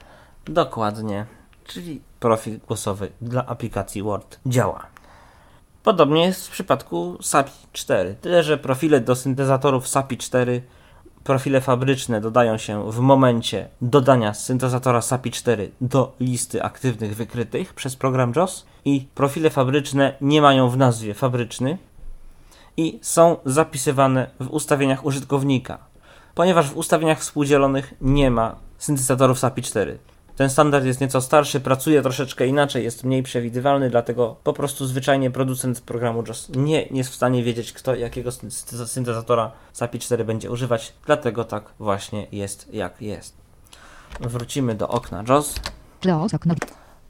Dokładnie, czyli profil głosowy dla aplikacji Word działa. Podobnie jest w przypadku SAPI 4, tyle że profile do syntezatorów SAPI 4, profile fabryczne dodają się w momencie dodania syntezatora SAPI 4 do listy aktywnych wykrytych przez program JOS i profile fabryczne nie mają w nazwie fabryczny i są zapisywane w ustawieniach użytkownika, ponieważ w ustawieniach współdzielonych nie ma syntezatorów SAPI 4. Ten standard jest nieco starszy, pracuje troszeczkę inaczej, jest mniej przewidywalny, dlatego po prostu zwyczajnie producent programu JOS nie jest w stanie wiedzieć, kto jakiego synte- syntezatora SAPI 4 będzie używać, dlatego tak właśnie jest jak jest. Wrócimy do okna JOS.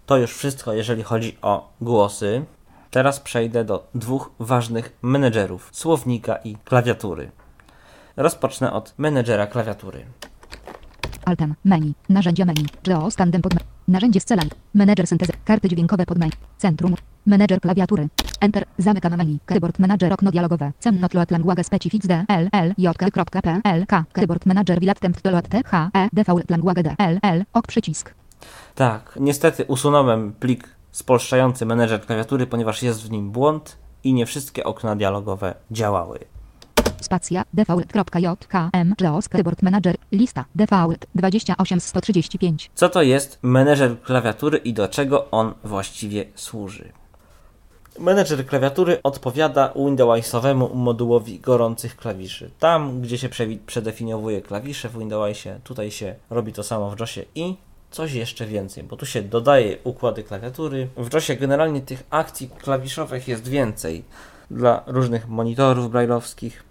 To już wszystko, jeżeli chodzi o głosy. Teraz przejdę do dwóch ważnych menedżerów słownika i klawiatury. Rozpocznę od menedżera klawiatury. Altem. Menu. Narzędzia menu. JAWS tandem pod. Narzędzie scalania. Menedżer syntezy. Karty dźwiękowe pod menu. Centrum. Menedżer klawiatury. Enter. Zamykam menu. Keyboard manager okno dialogowe. Cennot loat language specifics d l l j k p l k. Keyboard manager wilat temp to loat t h e default language d l l ok przycisk. Tak, niestety usunąłem plik spolszczający menedżer klawiatury, ponieważ jest w nim błąd i nie wszystkie okna dialogowe działały. Spacja. default.jkm. Keyboard manager. Lista. Default 28 z 135. Co to jest menedżer klawiatury i do czego on właściwie służy? Menedżer klawiatury odpowiada Windowsowemu modułowi gorących klawiszy. Tam, gdzie się przedefiniowuje klawisze w Windowsie, tutaj się robi to samo w JOSie i coś jeszcze więcej, bo tu się dodaje układy klawiatury. W JOSie generalnie tych akcji klawiszowych jest więcej dla różnych monitorów brailleowskich,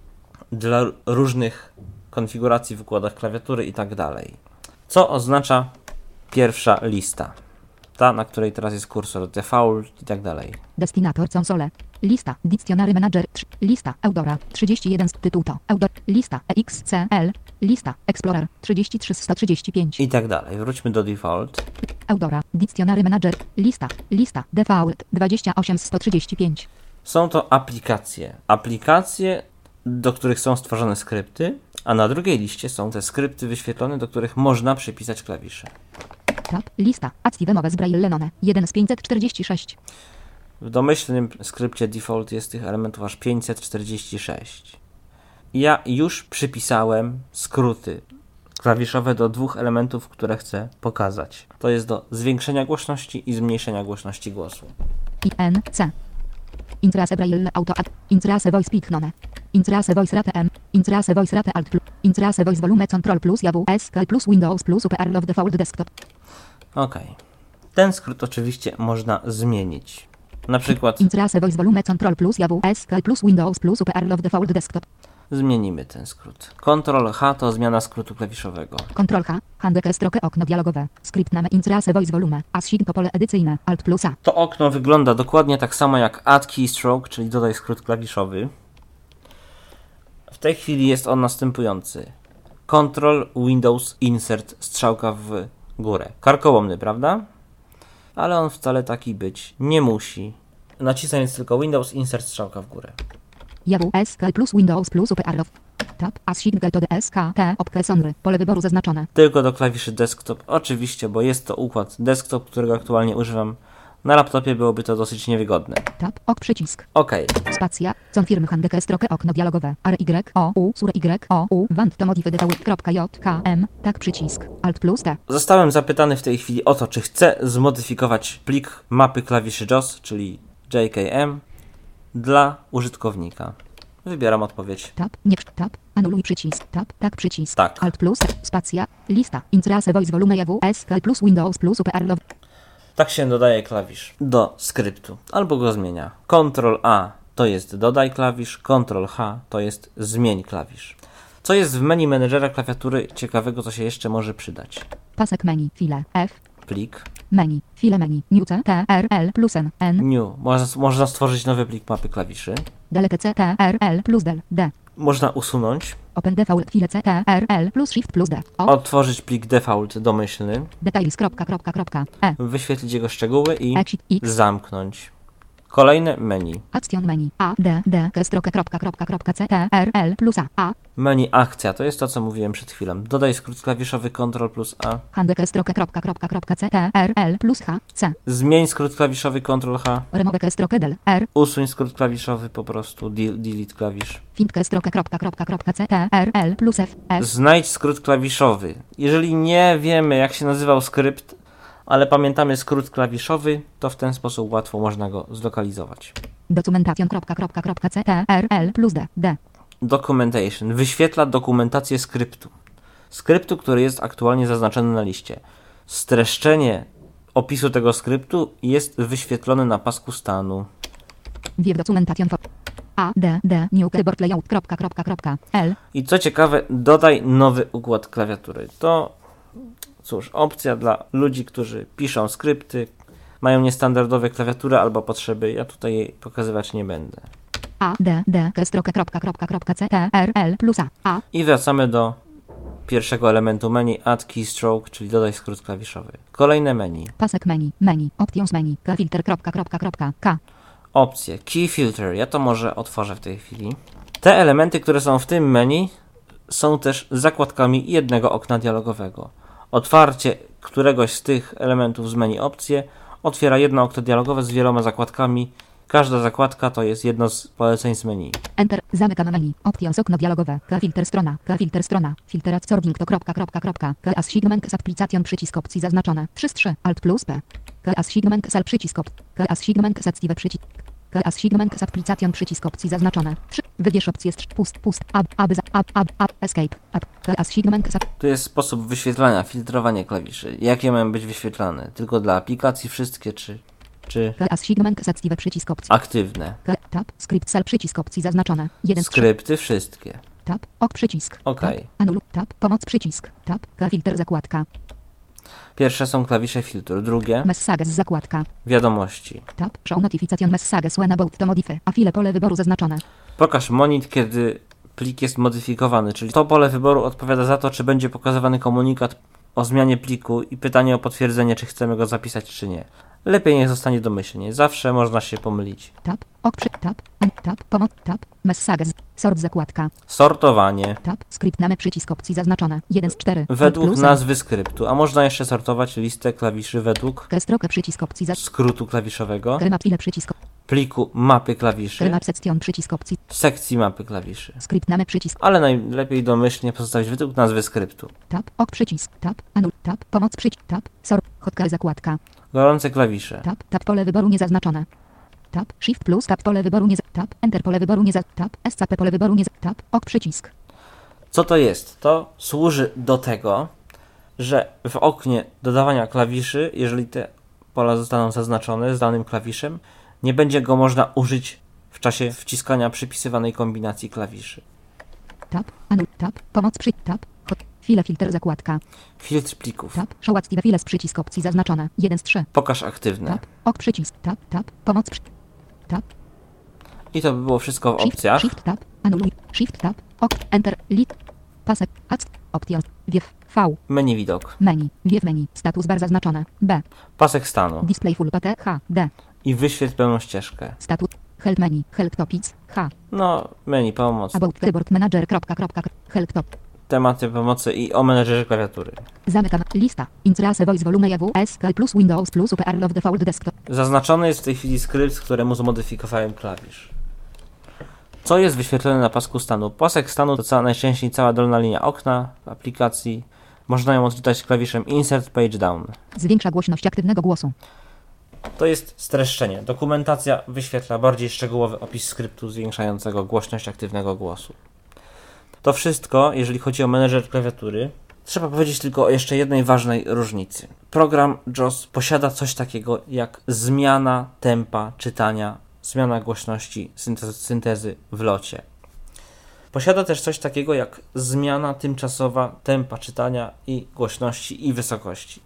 dla różnych konfiguracji w układach klawiatury i tak dalej. Co oznacza pierwsza lista? Ta, na której teraz jest kursor, default i tak dalej. Destinator console. Lista. Dictionary Manager. Lista. Eudora. 31 z tytuł to. Eudor. Lista. EXCL. Lista. Explorer. 33 z 135. I tak dalej. Wróćmy do default. Eudora. Dictionary Manager. Lista. Lista. Default. 28 z 135. Są to aplikacje. Aplikacje, do których są stworzone skrypty, a na drugiej liście są te skrypty wyświetlone, do których można przypisać klawisze. Tab. Lista. Active Moves Braille Lenone. 1 z 546. W domyślnym skrypcie default jest tych elementów aż 546. Ja już przypisałem skróty klawiszowe do dwóch elementów, które chcę pokazać. To jest do zwiększenia głośności i zmniejszenia głośności głosu. INC. Intrase Braille Auto Ad. Intrase Voice Peak None. Intrase Voice Rate M. Intrase Voice Rate Alt plus. Intrase Voice Volume Control plus Jawu SK plus Windows plus UPR of Default Desktop. Ok. Ten skrót oczywiście można zmienić. Na przykład Intrase Voice Volume Control plus Jawu SK plus Windows plus UPR of Default Desktop. Zmienimy ten skrót. Ctrl H to zmiana skrótu klawiszowego. Ctrl H. Handeke stroke okno dialogowe. Skrypt name Intrase Voice Volume. Assign to pole edycyjne. Alt plus A. To okno wygląda dokładnie tak samo jak Add Keystroke, czyli dodaj skrót klawiszowy. W tej chwili jest on następujący. Ctrl Windows Insert strzałka w górę. Karkołomny, prawda? Ale on wcale taki być nie musi. Nacisnę więc tylko Windows Insert strzałka w górę. Jawu SK plus Windows plus UPR of. Tab. Assign to DSK. T. Opke sonry. Pole wyboru zaznaczone. Tylko do klawiszy desktop, oczywiście, bo jest to układ desktop, którego aktualnie używam. Na laptopie byłoby to dosyć niewygodne. Tab. Ok przycisk. Ok, Spacja. Confirm handeke stroke okno dialogowe. R Y O U sur Y O U want to modify J K M. Tak przycisk. Alt plus T. Zostałem zapytany w tej chwili o to, czy chcę zmodyfikować plik mapy klawiszy JOS, czyli JKM, dla użytkownika. Wybieram odpowiedź. Tab. Nie. Tab. Anuluj przycisk. Tab. Tak przycisk. Tak. Alt plus. Spacja. Lista. Intrase voice volume jawu SK plus Windows plus UPR of. Tak się dodaje klawisz do skryptu, albo go zmienia. Ctrl A to jest dodaj klawisz, Ctrl H to jest zmień klawisz. Co jest w menu menedżera klawiatury ciekawego, co się jeszcze może przydać? Pasek menu. File. F. Plik, Menu. File menu. New C. T. R. L plus N. N. new. Można, można stworzyć nowy plik mapy klawiszy. Delete C. T. R. L plus Del. D. Można usunąć, Open default file C. T. R. L plus Shift plus D. O. otworzyć plik default domyślny, Details. Kropka, kropka, kropka. E. wyświetlić jego szczegóły i Exit X. zamknąć. Kolejne menu. Action menu. A. D. D. L plus A. A. Menu akcja to jest to, co mówiłem przed chwilą. Dodaj skrót klawiszowy Ctrl plus A. Handeke stroke. Kropka, kropka, kropka. C. T. R. L plus H. C. Zmień skrót klawiszowy Ctrl H. Remove stroke. Del. R. Usuń skrót klawiszowy po prostu. del- Delete klawisz. Fintke stroke. Kropka, kropka, kropka. C. T. R. L plus F. F. Znajdź skrót klawiszowy. Jeżeli nie wiemy, jak się nazywał skrypt, ale pamiętamy skrót klawiszowy, to w ten sposób łatwo można go zlokalizować. Documentation. Kropka, kropka, kropka. C. T. R. L plus D. D. Documentation wyświetla dokumentację skryptu. Skryptu, który jest aktualnie zaznaczony na liście. Streszczenie opisu tego skryptu jest wyświetlone na pasku stanu. View documentation for. A. D. D. New keyboard layout. Kropka, kropka, kropka. L. I co ciekawe, dodaj nowy układ klawiatury. To, cóż, opcja dla ludzi, którzy piszą skrypty, mają niestandardowe klawiatury albo potrzeby. Ja tutaj jej pokazywać nie będę. A. D. D. L plus A. A. I wracamy do pierwszego elementu menu Add Keystroke, czyli dodaj skrót klawiszowy. Kolejne menu. Pasek menu. Menu. Options menu. Filter. Kropka, kropka, kropka. K. Opcje. Key Filter. Ja to może otworzę w tej chwili. Te elementy, które są w tym menu, są też zakładkami jednego okna dialogowego. Otwarcie któregoś z tych elementów z menu opcje otwiera jedno okno dialogowe z wieloma zakładkami. Każda zakładka to jest jedno z poleceń z menu. Enter. Zamykam menu. Options okno dialogowe. K. Filter strona. K. Filter strona. Filter absorbing to kropka, kropka, kropka. K. Assignment z aplikacją przycisk opcji zaznaczone. 3 z 3. Alt plus P. K. Assignment z przycisk op. K. Assignment z przycisk. Assignment z aplikacją przycisk opcji zaznaczone. 3. Wybierz opcję pust, pust. Ab, ab, za- ab, ab, ab, escape. Ab. Assignment z Tu jest sposób wyświetlania, filtrowanie klawiszy. Jakie mają być wyświetlane? Tylko dla aplikacji wszystkie, czy, czy. Assignment z active przycisk opcji. aktywne? Tab. Script cell przycisk opcji zaznaczone. 1 z 3. Skrypty wszystkie. Tab. Ok przycisk. Okej. Tab. Anul. Tab. Pomoc przycisk. Tab. K. Filter zakładka. Pierwsze są klawisze filtru, drugie Messages zakładka. wiadomości. Tab. Show notification messages when about to modify. A file pole wyboru zaznaczone. Pokaż monit, kiedy plik jest modyfikowany, czyli to pole wyboru odpowiada za to, czy będzie pokazywany komunikat o zmianie pliku i pytanie o potwierdzenie, czy chcemy go zapisać, czy nie. Lepiej niech zostanie domyślnie. Zawsze można się pomylić. Tab. Tab. Tab. Pomoc. Tab. Messages. Sort zakładka. Sortowanie. Tab. Script name przycisk opcji zaznaczone. 1 z 4. Według nazwy skryptu, a można jeszcze sortować listę klawiszy według Kestrokę przycisk opcji za. skrótu klawiszowego, ile przycisk. pliku mapy klawiszy, przycisk opcji. sekcji mapy klawiszy. Script name przycisk. Ale najlepiej domyślnie pozostawić według nazwy skryptu. Tab. Ok przycisk. Tab. Anul. Tab. Pomoc przycisk. Tab. Sort. Zakładka. Gorące klawisze. Tab. Tab pole wyboru niezaznaczone. Tab. Shift plus tab pole wyboru nie. Tab. Enter pole wyboru nie. Tab. SCP pole wyboru nie. Tab. Ok przycisk. Co to jest? To służy do tego, że w oknie dodawania klawiszy, jeżeli te pola zostaną zaznaczone z danym klawiszem, nie będzie go można użyć w czasie wciskania przypisywanej kombinacji klawiszy. Tab. Anul. Tab. Pomoc przy. Tab. File filtr zakładka. Filtr plików. Tab. Show active files przycisk opcji zaznaczone. 1 z 3. Pokaż aktywne. Tab. Ok przycisk. Tab. Tab. Pomoc przy. Tab. I to by było wszystko w Shift. opcjach. Shift tab. Anuluj. Shift tab. Ok. Enter. Lit. Pasek. Act. Options. Wiew. V. Menu widok. Menu. Wiew menu. Status bar zaznaczone. B. Pasek stanu. Display full PT. H. D. I wyświetl pełną ścieżkę. Statut. Help menu. Help topics. H. No, menu pomoc. About keyboard manager. Kropka, kropka, help top. Tematy pomocy i o menedżerze klawiatury. Zamykam. Lista. Intrace voice volume JW. SQL plus Windows plus UPR of default desktop. Zaznaczony jest w tej chwili skrypt, któremu zmodyfikowałem klawisz. Co jest wyświetlone na pasku stanu? Pasek stanu to cała, najczęściej cała dolna linia okna w aplikacji. Można ją odczytać klawiszem Insert Page Down. Zwiększa głośność aktywnego głosu. To jest streszczenie. Dokumentacja wyświetla bardziej szczegółowy opis skryptu zwiększającego głośność aktywnego głosu. To wszystko, jeżeli chodzi o menedżer klawiatury. Trzeba powiedzieć tylko o jeszcze jednej ważnej różnicy. Program JAWS posiada coś takiego jak zmiana tempa czytania, zmiana głośności syntezy w locie. Posiada też coś takiego jak zmiana tymczasowa tempa czytania i głośności i wysokości.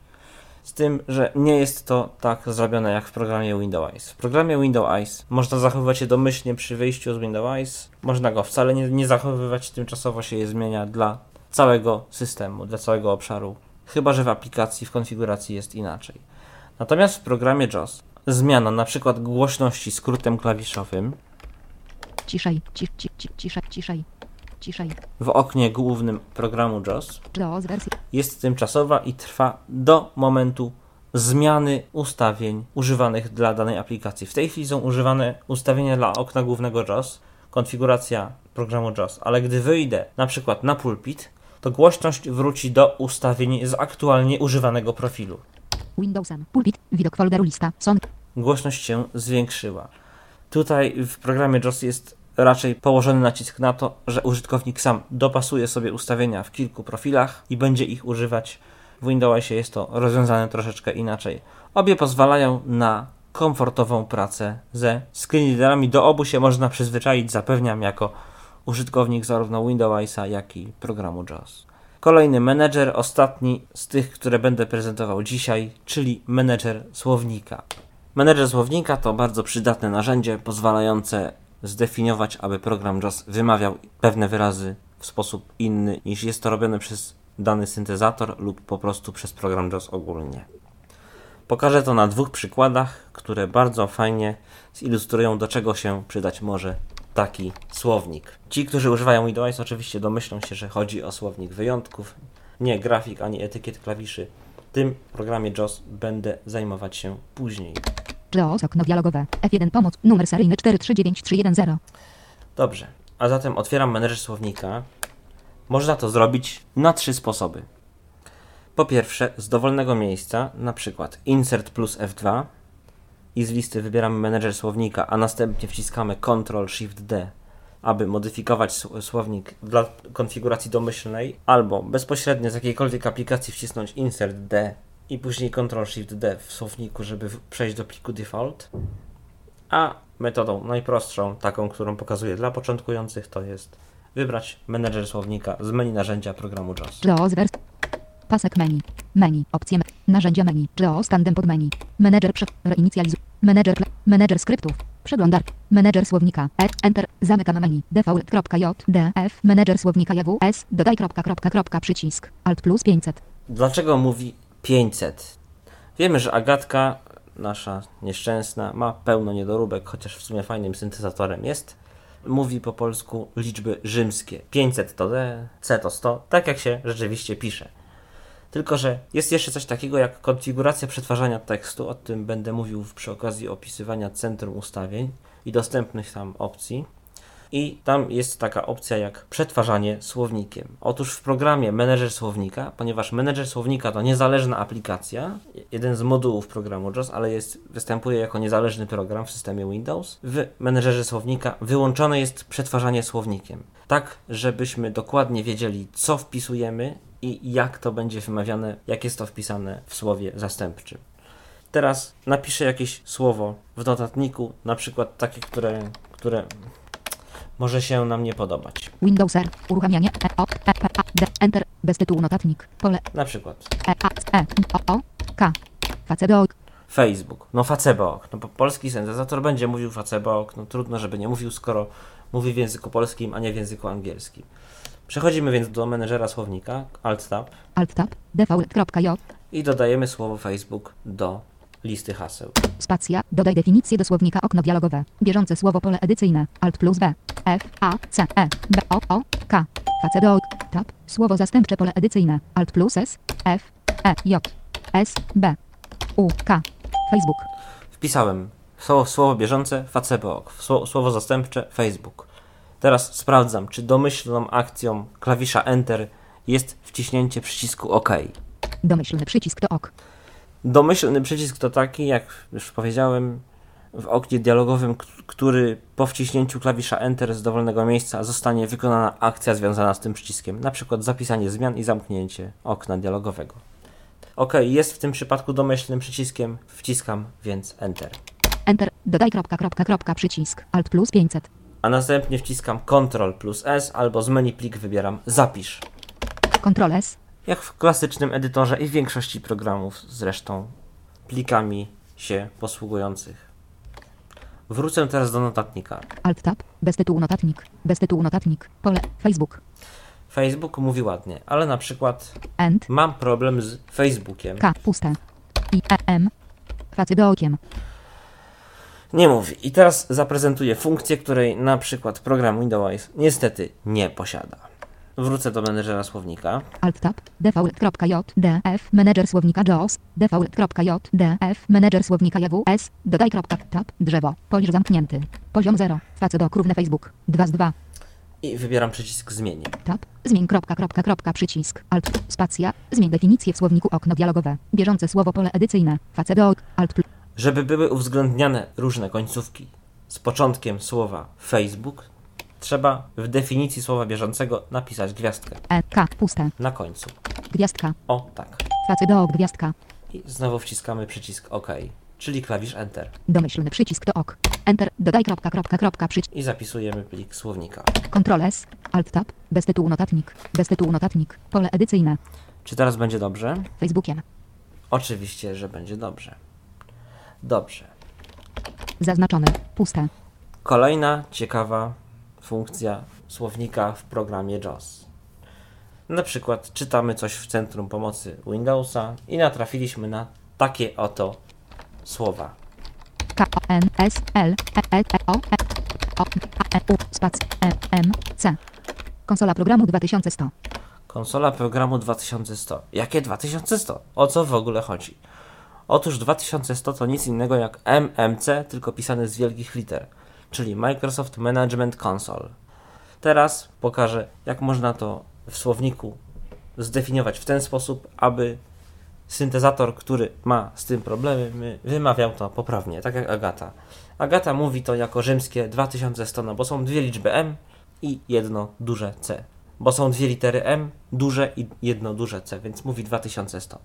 Z tym, że nie jest to tak zrobione jak w programie Windows. W programie Windows można zachowywać się domyślnie przy wyjściu z Windows. Można go wcale nie, nie zachowywać, tymczasowo się je zmienia dla całego systemu, dla całego obszaru. Chyba, że w aplikacji, w konfiguracji jest inaczej. Natomiast w programie JAWS zmiana na przykład głośności skrótem klawiszowym Ciszej. Ci, ci, ci, ciszej. Ciszej. Ciszej. w oknie głównym programu wersji. jest tymczasowa i trwa do momentu zmiany ustawień używanych dla danej aplikacji. W tej chwili są używane ustawienia dla okna głównego JAWS, konfiguracja programu JAWS, ale gdy wyjdę na przykład na pulpit, to głośność wróci do ustawień z aktualnie używanego profilu. Windowsem. Pulpit. Widok folderu lista. Son. Głośność się zwiększyła. Tutaj w programie JAWS jest raczej położony nacisk na to, że użytkownik sam dopasuje sobie ustawienia w kilku profilach i będzie ich używać. W Windowsie jest to rozwiązane troszeczkę inaczej. Obie pozwalają na komfortową pracę ze screenreaderami. Do obu się można przyzwyczaić, zapewniam, jako użytkownik zarówno Windowsa, jak i programu JAWS. Kolejny menedżer, ostatni z tych, które będę prezentował dzisiaj, czyli menedżer słownika. Menedżer słownika to bardzo przydatne narzędzie pozwalające zdefiniować, aby program JAWS wymawiał pewne wyrazy w sposób inny niż jest to robione przez dany syntezator lub po prostu przez program JAWS ogólnie. Pokażę to na dwóch przykładach, które bardzo fajnie zilustrują, do czego się przydać może taki słownik. Ci, którzy używają Windows, oczywiście domyślą się, że chodzi o słownik wyjątków, nie grafik ani etykiet klawiszy. Tym programie JAWS będę zajmować się później. JAWS okno dialogowe. F1 pomoc. Numer seryjny 439310. Dobrze, a zatem otwieram menedżer słownika. Można to zrobić na trzy sposoby. Po pierwsze, z dowolnego miejsca, na przykład Insert plus F2 i z listy wybieramy menedżer słownika, a następnie wciskamy Ctrl Shift D, aby modyfikować sł- słownik dla konfiguracji domyślnej, albo bezpośrednio z jakiejkolwiek aplikacji wcisnąć Insert D i później Ctrl Shift D w słowniku, żeby przejść do pliku default. A metodą najprostszą, taką, którą pokazuję dla początkujących, to jest wybrać menedżer słownika z menu narzędzia programu JAWS. JAWS wers. Pasek menu. Menu. Opcje. Narzędzia menu. JAWS tandem pod menu. Menedżer prze... Reinicjalizuj. Menedżer... Menedżer skryptów. Przeglądarka. Menedżer słownika. E. Enter. Zamykam menu. Default.jdf. Menedżer słownika JWS. Dodaj kropka, kropka, kropka, przycisk. Alt plus 500. Dlaczego mówi 500? Wiemy, że Agatka, nasza nieszczęsna, ma pełno niedoróbek, chociaż w sumie fajnym syntezatorem jest. Mówi po polsku liczby rzymskie. 500 to D, C to 100, tak jak się rzeczywiście pisze. Tylko, że jest jeszcze coś takiego jak konfiguracja przetwarzania tekstu, o tym będę mówił przy okazji opisywania centrum ustawień i dostępnych tam opcji. I tam jest taka opcja jak przetwarzanie słownikiem. Otóż w programie Menedżer Słownika, ponieważ Menedżer Słownika to niezależna aplikacja, jeden z modułów programu JAWS, ale jest, występuje jako niezależny program w systemie Windows, w Menedżerze Słownika wyłączone jest przetwarzanie słownikiem. Tak, żebyśmy dokładnie wiedzieli, co wpisujemy i jak to będzie wymawiane, jak jest to wpisane w słowie zastępczym. Teraz napiszę jakieś słowo w notatniku, na przykład takie, które, które może się nam nie podobać. Windows R. Uruchamianie. E. O. E. A. D. Enter. Bez tytułu notatnik. Pole. Na przykład E. A. E. O. O. K. Facedok. Facebook. No Facebook. No bo polski syntezator będzie mówił Facebook. No trudno, żeby nie mówił, skoro mówi w języku polskim, a nie w języku angielskim. Przechodzimy więc do menedżera słownika, Alt-Tab Alt tab. Default.j. i dodajemy słowo Facebook do listy haseł. Spacja. Dodaj definicję do słownika okno dialogowe. Bieżące słowo pole edycyjne. Alt plus B. F. A. C. E. B. O. O. K. Facedok. Tab. Słowo zastępcze pole edycyjne. Alt plus S. F. E. J. S. B. U. K. Facebook. Wpisałem słowo, słowo bieżące Facebook, słowo zastępcze Facebook. Teraz sprawdzam, czy domyślną akcją klawisza Enter jest wciśnięcie przycisku OK. Domyślny przycisk to ok. Domyślny przycisk to taki, jak już powiedziałem, w oknie dialogowym, który po wciśnięciu klawisza Enter z dowolnego miejsca zostanie wykonana akcja związana z tym przyciskiem, na przykład zapisanie zmian i zamknięcie okna dialogowego. OK, jest w tym przypadku domyślnym przyciskiem, wciskam więc Enter. Enter. Dodaj kropka, kropka, kropka, przycisk. Alt plus 500. A następnie wciskam Ctrl plus S albo z menu plik wybieram Zapisz. Ctrl S. Jak w klasycznym edytorze i w większości programów zresztą plikami się posługujących. Wrócę teraz do notatnika. Alt tab. Bez tytułu notatnik. Bez tytułu notatnik. Pole. Facebook. Facebook mówi ładnie, ale na przykład End. mam problem z Facebookiem. K. Puste. I. E. M. Facydokiem. Nie mówi. I teraz zaprezentuję funkcję, której na przykład program Windows niestety nie posiada. Wrócę do menedżera słownika. Alt tab. Default.j. DF. Menedżer słownika JAWS. Default.j. DF. Menedżer słownika JWS. Dodaj kropka. Tab. Drzewo. Polisz zamknięty. Poziom 0. Facydok równe Facebook. 2 z 2. I wybieram przycisk Zmień. Tab. Zmień kropka, kropka, kropka, przycisk. Alt. Spacja. Zmień definicję w słowniku okno dialogowe. Bieżące słowo pole edycyjne. Facydok. Alt. plus. Żeby były uwzględniane różne końcówki z początkiem słowa Facebook, trzeba w definicji słowa bieżącego napisać gwiazdkę E. K. Puste. na końcu. Gwiazdka. O tak. Facydok. Gwiazdka. I znowu wciskamy przycisk OK, czyli klawisz Enter. Domyślny przycisk to ok. Enter. Dodaj kropka, kropka, kropka, przycisk. I zapisujemy plik słownika. Ctrl S. Alt tab. Bez tytułu notatnik. Bez tytułu notatnik. Pole edycyjne. Czy teraz będzie dobrze? Facebookiem. Oczywiście, że będzie dobrze. Dobrze. Zaznaczone. Puste. Kolejna ciekawa funkcja słownika w programie JAWS. Na przykład czytamy coś w centrum pomocy Windowsa i natrafiliśmy na takie oto słowa. K O N S L E O O A E U spac E M C. Konsola programu 2100. Konsola programu 2100. Jakie 2100? O co w ogóle chodzi? Otóż 2100 to nic innego jak MMC, tylko pisane z wielkich liter, czyli Microsoft Management Console. Teraz pokażę, jak można to w słowniku zdefiniować w ten sposób, aby syntezator, który ma z tym problemy, wymawiał to poprawnie, tak jak Agata. Agata mówi to jako rzymskie 2100, no bo są dwie liczby M i jedno duże C. Bo są dwie litery M, duże i jedno duże C, więc mówi 2100.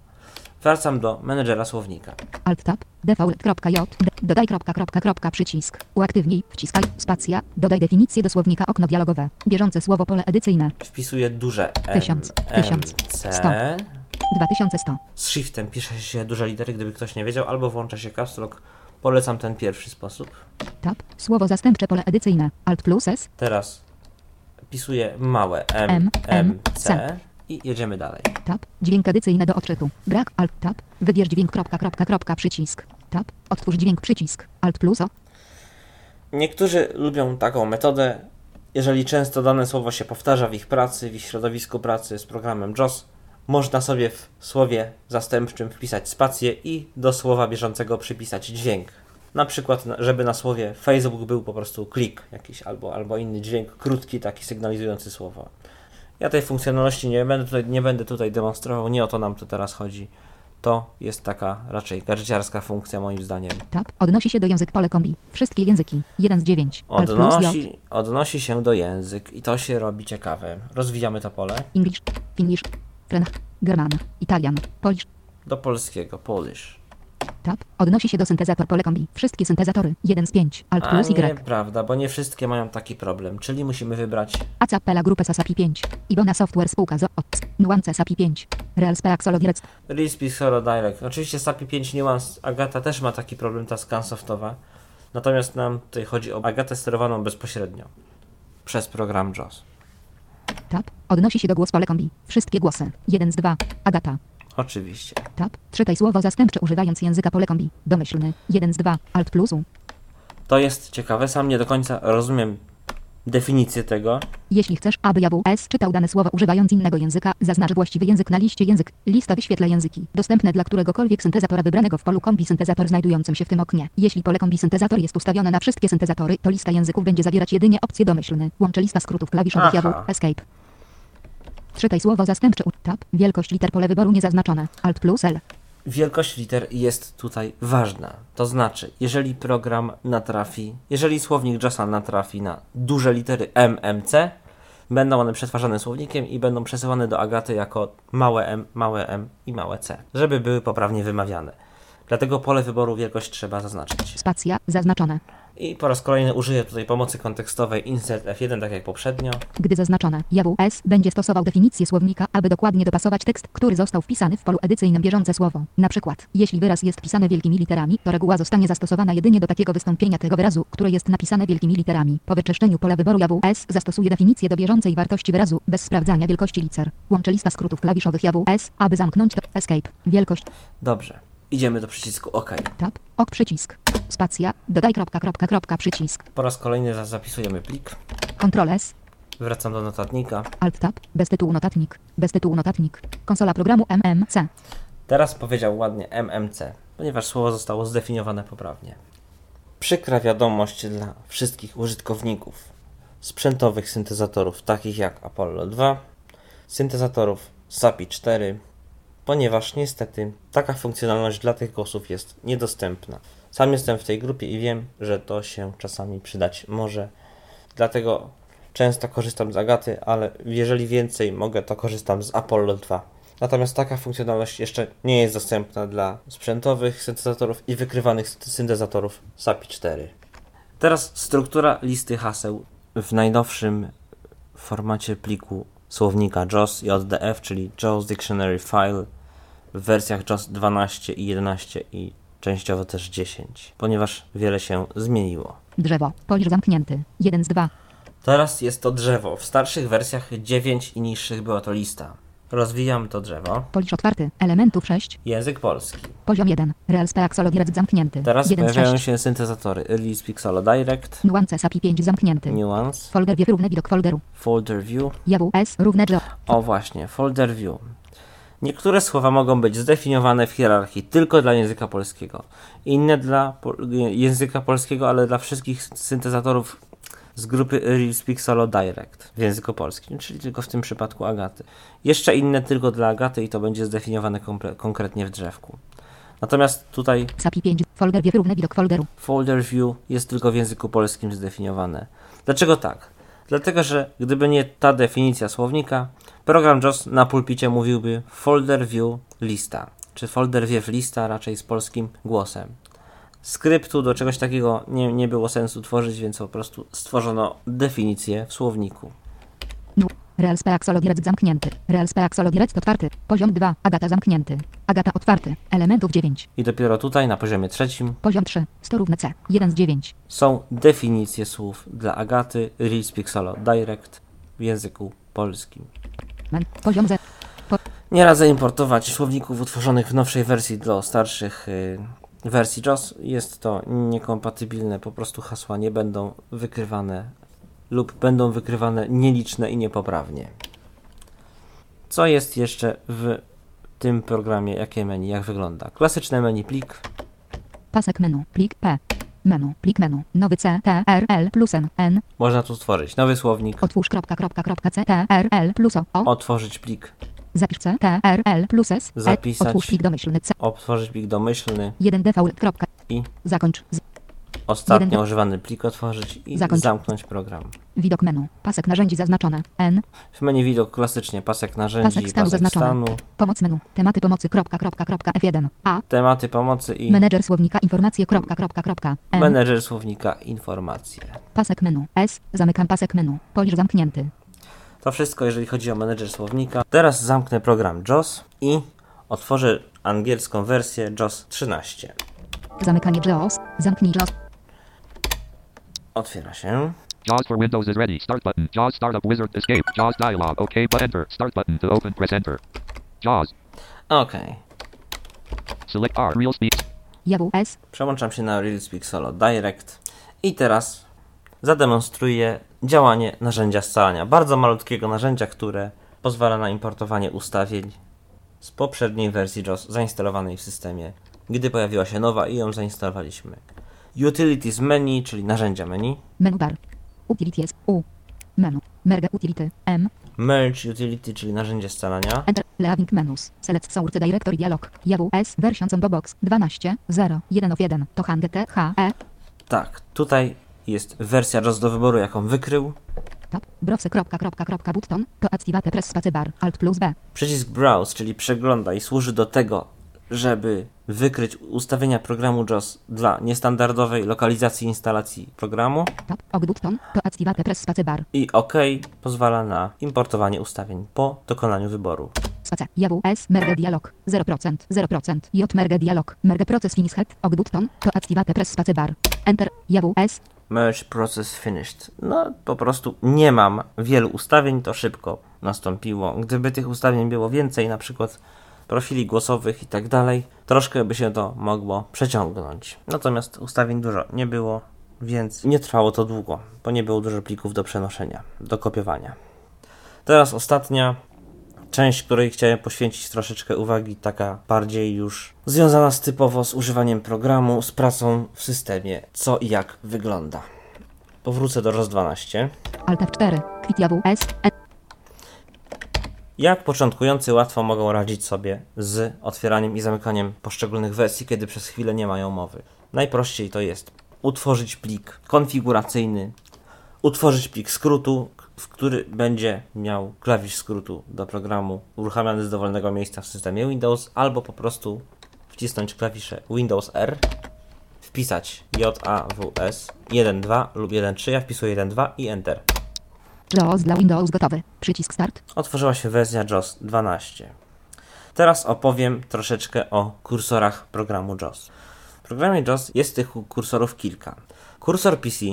Wracam do menedżera słownika. Alt tab. Default.j. Dodaj kropka, kropka, kropka, przycisk. Uaktywnij. Wciskaj. Spacja. Dodaj definicję do słownika okno dialogowe. Bieżące słowo pole edycyjne. Wpisuję duże M, Tysiąc, M, tysiąc, C, sto. 2100. Z shiftem pisze się duże litery, gdyby ktoś nie wiedział, albo włącza się caps lock. Polecam ten pierwszy sposób. Tab. Słowo zastępcze pole edycyjne. Alt plus S. Teraz pisuję małe M, M, M, C C. i jedziemy dalej. Tab. Dźwięk edycyjny do odczytu. Brak. Alt tab. Wybierz dźwięk. Kropka, kropka, kropka, przycisk. Tab. Otwórz dźwięk. Przycisk. Alt plus O. Niektórzy lubią taką metodę. Jeżeli często dane słowo się powtarza w ich pracy, w ich środowisku pracy z programem JOS, można sobie w słowie zastępczym wpisać spację i do słowa bieżącego przypisać dźwięk. Na przykład, żeby na słowie Facebook był po prostu klik jakiś albo, albo inny dźwięk krótki, taki sygnalizujący słowo. Ja tej funkcjonalności nie będę tutaj, nie będę tutaj demonstrował, nie o to nam tu teraz chodzi. To jest taka raczej gadżeciarska funkcja moim zdaniem. Tab. Odnosi się do język pole kombi. Wszystkie języki. 1 z 9. Alt plus J. Odnosi, odnosi się do język i to się robi ciekawe. Rozwijamy to pole English. Finnish. French. German. Italian. Polish. do polskiego, Polish. Tab. Odnosi się do syntezator pole kombi. Wszystkie syntezatory. 1 z 5. Alt A plus Y. nieprawda, bo nie wszystkie mają taki problem, czyli musimy wybrać Acapella Grupę Sasapi 5. Ibona Software Spółka z OTS. Nuance SAPI 5. Real Speak Solo Direct. Real Solo Direct. Oczywiście SAPI 5 Nuance Agata też ma taki problem, ta scansoftowa. Natomiast nam tutaj chodzi o Agatę sterowaną bezpośrednio przez program JOS. Tab. Odnosi się do głos pole kombi. Wszystkie głosy. 1 z 2. Agata. Oczywiście. Tab. Czytaj słowo zastępcze używając języka pole kombi. Domyślny. 1 z 2. Alt plus U. To jest ciekawe, sam nie do końca rozumiem definicję tego. Jeśli chcesz, aby JAWS czytał dane słowo używając innego języka, zaznacz właściwy język na liście język. Lista wyświetla języki dostępne dla któregokolwiek syntezatora wybranego w polu kombi syntezator znajdującym się w tym oknie. Jeśli pole kombi syntezator jest ustawione na wszystkie syntezatory, to lista języków będzie zawierać jedynie opcję domyślny. Łączy lista skrótów klawiszowych Aha. Escape. Czytaj słowo zastępcze tab. Wielkość liter pole wyboru niezaznaczone. Alt plus L. Wielkość liter jest tutaj ważna. To znaczy, jeżeli program natrafi, jeżeli słownik JOSa natrafi na duże litery M, M, C, będą one przetwarzane słownikiem i będą przesyłane do Agaty jako małe m, małe m i małe c, żeby były poprawnie wymawiane. Dlatego pole wyboru wielkość trzeba zaznaczyć. Spacja. Zaznaczone. I po raz kolejny użyję tutaj pomocy kontekstowej insert F1, tak jak poprzednio. Gdy zaznaczone, JAWS będzie stosował definicję słownika, aby dokładnie dopasować tekst, który został wpisany w polu edycyjnym bieżące słowo. Na przykład, jeśli wyraz jest pisany wielkimi literami, to reguła zostanie zastosowana jedynie do takiego wystąpienia tego wyrazu, które jest napisane wielkimi literami. Po wyczyszczeniu pola wyboru JAWS zastosuje definicję do bieżącej wartości wyrazu, bez sprawdzania wielkości liter. Łączy lista skrótów klawiszowych JAWS, aby zamknąć to Escape. Wielkość, Dobrze. Idziemy do przycisku OK. tab, ok przycisk. Spacja, dodaj kropka, kropka, kropka, przycisk. Po raz kolejny za- zapisujemy plik. Ctrl S, Wracam do notatnika. Alt tab, bez tytułu notatnik, bez tytułu notatnik. Konsola programu MMC. Teraz powiedział ładnie MMC, ponieważ słowo zostało zdefiniowane poprawnie. Przykra wiadomość dla wszystkich użytkowników sprzętowych syntezatorów takich jak Apollo 2, syntezatorów SAPI 4, ponieważ niestety taka funkcjonalność dla tych głosów jest niedostępna. Sam jestem w tej grupie i wiem, że to się czasami przydać może. Dlatego często korzystam z Agaty, ale jeżeli więcej mogę, to korzystam z Apollo 2. Natomiast taka funkcjonalność jeszcze nie jest dostępna dla sprzętowych syntezatorów i wykrywanych sy- syntezatorów SAPI 4. Teraz struktura listy haseł w najnowszym formacie pliku słownika JOS JDF, czyli JOS Dictionary File w wersjach JOS 12 i 11 i częściowo też 10, ponieważ wiele się zmieniło. Drzewo. Polisz zamknięty. 1 z 2. Teraz jest to drzewo. W starszych wersjach 9 i niższych była to lista. Rozwijam to drzewo. Polisz otwarty. Elementów 6. Język polski. Poziom 1. Real Speak Solo Direct zamknięty. Teraz 1 z pojawiają 6. się syntezatory Release Pixelo Direct, Nuance SAPI 5 zamknięty. Nuance, Folder wiew równy widok folderu. Folder View. JAWS równe JO. O właśnie, Folder View. Niektóre słowa mogą być zdefiniowane w hierarchii tylko dla języka polskiego, inne dla po języka polskiego, ale dla wszystkich syntezatorów z grupy RealSpeak Solo Direct w języku polskim, czyli tylko w tym przypadku Agaty. Jeszcze inne tylko dla Agaty i to będzie zdefiniowane konkretnie w drzewku. Natomiast tutaj SAPI 5. Folder wiew równy widok folderu. folder view jest tylko w języku polskim zdefiniowane. Dlaczego tak? Dlatego, że gdyby nie ta definicja słownika, program JOS na pulpicie mówiłby folder view lista, czy folder view lista raczej z polskim głosem. Skryptu do czegoś takiego nie, nie było sensu tworzyć, więc po prostu stworzono definicję w słowniku. Realspe Axolotl zamknięty. Realspe Axolotl otwarty. Poziom 2. Agata zamknięty. Agata otwarty. Elementów 9. I dopiero tutaj, na poziomie trzecim, Poziom 3. 100 równe C. 1 z 9. są definicje słów dla Agaty Reels Pixelo Direct w języku polskim. Poziom 0. Nie radzę importować słowników utworzonych w nowszej wersji do starszych y, wersji JOS. Jest to niekompatybilne, po prostu hasła nie będą wykrywane lub będą wykrywane nieliczne i niepoprawnie. Co jest jeszcze w tym programie? Jakie menu? Jak wygląda? Klasyczne menu plik, Pasek menu. Plik P. Menu. Plik menu. Nowy C. T. R. L. Plus N. N. można tu stworzyć nowy słownik, Otwórz kropka kropka kropka C. T. R. L. Plus O. O. otworzyć plik, Zapisz C. T. R. L. Plus S. E. Zapisać. Otwórz plik domyślny C. otworzyć plik domyślny 1 default. Kropka. i Zakończ. Z. ostatnio używany plik otworzyć i Zakończ. zamknąć program. Widok menu. Pasek narzędzi zaznaczone. N. W menu widok klasycznie pasek narzędzi, Pasek stanu zaznaczony. stanu, Pomoc menu. Tematy pomocy. Kropka kropka kropka F1. A. tematy pomocy i Menedżer słownika informacje. Kropka kropka kropka. M. menedżer słownika informacje. Pasek menu. S. Zamykam pasek menu. Polisz zamknięty. To wszystko, jeżeli chodzi o menedżer słownika. Teraz zamknę program JOS i otworzę angielską wersję JOS 13. Zamykanie JAWS. Zamknij JAWS. Otwiera się. JAWS for Windows is ready. Start button. JAWS Startup Wizard Escape. JAWS dialog. OK but enter. Start button to open. Press enter. JAWS. Ok. Select R. Real speak. JWS. Przełączam się na RealSpeak Solo Direct i teraz zademonstruję działanie narzędzia scalania. Bardzo malutkiego narzędzia, które pozwala na importowanie ustawień z poprzedniej wersji JOS zainstalowanej w systemie, gdy pojawiła się nowa i ją zainstalowaliśmy. Utilities menu, czyli narzędzia menu. Menu bar. Utilities. U. Menu. Merge utility. M. Merge utility, czyli narzędzie scalania. Enter. Leaving menus. Select source directory dialog. JWS. Version combo box. 12. 0. 1 of 1. To hang. E. Tak, tutaj jest wersja JOS do wyboru, jaką wykrył. Tab. Browse. Kropka kropka kropka button. To activate press spacebar. Alt plus B. Przycisk Browse, czyli przeglądaj, służy do tego, żeby wykryć ustawienia programu JOS dla niestandardowej lokalizacji instalacji programu i OK pozwala na importowanie ustawień po dokonaniu wyboru. Space. JWS. Merge dialog. 0%. 0%. J. Merge dialog. Merge proces finish head. Og button. To activate press spacebar. Enter. JWS. Merge process finished. No, po prostu nie mam wielu ustawień, to szybko nastąpiło. Gdyby tych ustawień było więcej, na przykład profili głosowych i tak dalej, troszkę by się to mogło przeciągnąć. Natomiast ustawień dużo nie było, więc nie trwało to długo, bo nie było dużo plików do przenoszenia, do kopiowania. Teraz ostatnia część, której chciałem poświęcić troszeczkę uwagi, taka bardziej już związana z typowo z używaniem programu, z pracą w systemie, co i jak wygląda. Powrócę do ROS 12. Alt F4. Quit JWS. Jak początkujący łatwo mogą radzić sobie z otwieraniem i zamykaniem poszczególnych wersji, kiedy przez chwilę nie mają mowy? Najprościej to jest utworzyć plik konfiguracyjny, utworzyć plik skrótu, w który będzie miał klawisz skrótu do programu uruchamiany z dowolnego miejsca w systemie Windows, albo po prostu wcisnąć klawisze Windows R, wpisać JAWS 1.2 lub 1.3, ja wpisuję 1.2 i Enter. JAWS dla Windows gotowy. Przycisk start. otworzyła się wersja JOS 12. Teraz opowiem troszeczkę o kursorach programu JOS. W programie JOS jest tych kursorów kilka. Kursor PC,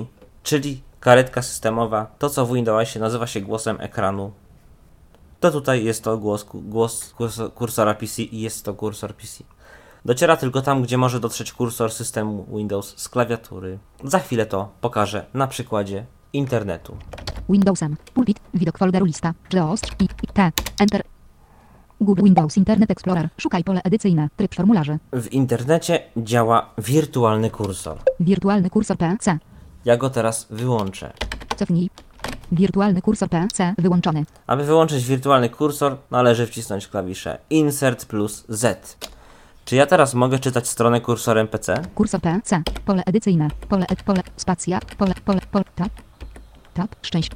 czyli karetka systemowa, to co w Windowsie nazywa się głosem ekranu. To tutaj jest to głos, głos kursor- kursora PC i jest to kursor PC. Dociera tylko tam, gdzie może dotrzeć kursor systemu Windows z klawiatury. Za chwilę to pokażę na przykładzie internetu. Windowsem. Pulpit. Widok folderu lista. JAWS. I. I. T. Enter. Google Windows Internet Explorer. Szukaj pole edycyjne. Tryb formularzy. W internecie działa wirtualny kursor. Wirtualny kursor PC. Ja go teraz wyłączę. Cofnij. Wirtualny kursor PC wyłączony. Aby wyłączyć wirtualny kursor, należy wcisnąć klawisze Insert plus Z. Czy ja teraz mogę czytać stronę kursorem PC? Kursor PC. Pole edycyjne. Pole ed. Pole. Spacja. Pole. Pole. Pole. Tab. Szczęść.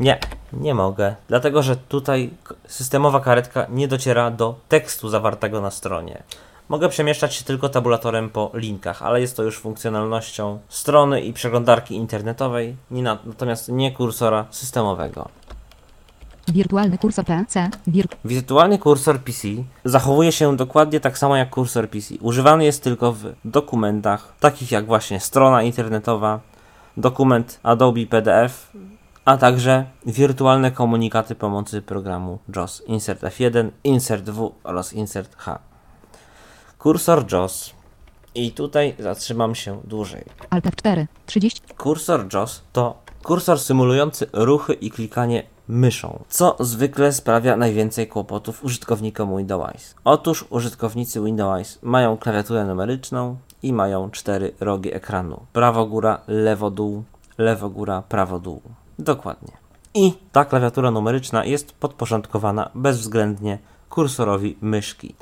Nie, nie mogę, dlatego że tutaj systemowa karetka nie dociera do tekstu zawartego na stronie. Mogę przemieszczać się tylko tabulatorem po linkach, ale jest to już funkcjonalnością strony i przeglądarki internetowej, nie na, natomiast nie kursora systemowego. Wirtualny kursor PC. Wir... Wirtualny kursor PC zachowuje się dokładnie tak samo jak kursor PC. Używany jest tylko w dokumentach, takich jak właśnie strona internetowa, dokument Adobe PDF, a także wirtualne komunikaty pomocy programu JAWS Insert F1, Insert W oraz Insert H. Kursor JAWS i tutaj zatrzymam się dłużej. Alt F4. 30. Kursor JAWS to kursor symulujący ruchy i klikanie myszą, co zwykle sprawia najwięcej kłopotów użytkownikom Windows. Otóż użytkownicy Windows mają klawiaturę numeryczną i mają cztery rogi ekranu. Prawo góra, lewo dół, lewo góra, prawo dół. Dokładnie. I ta klawiatura numeryczna jest podporządkowana bezwzględnie kursorowi myszki.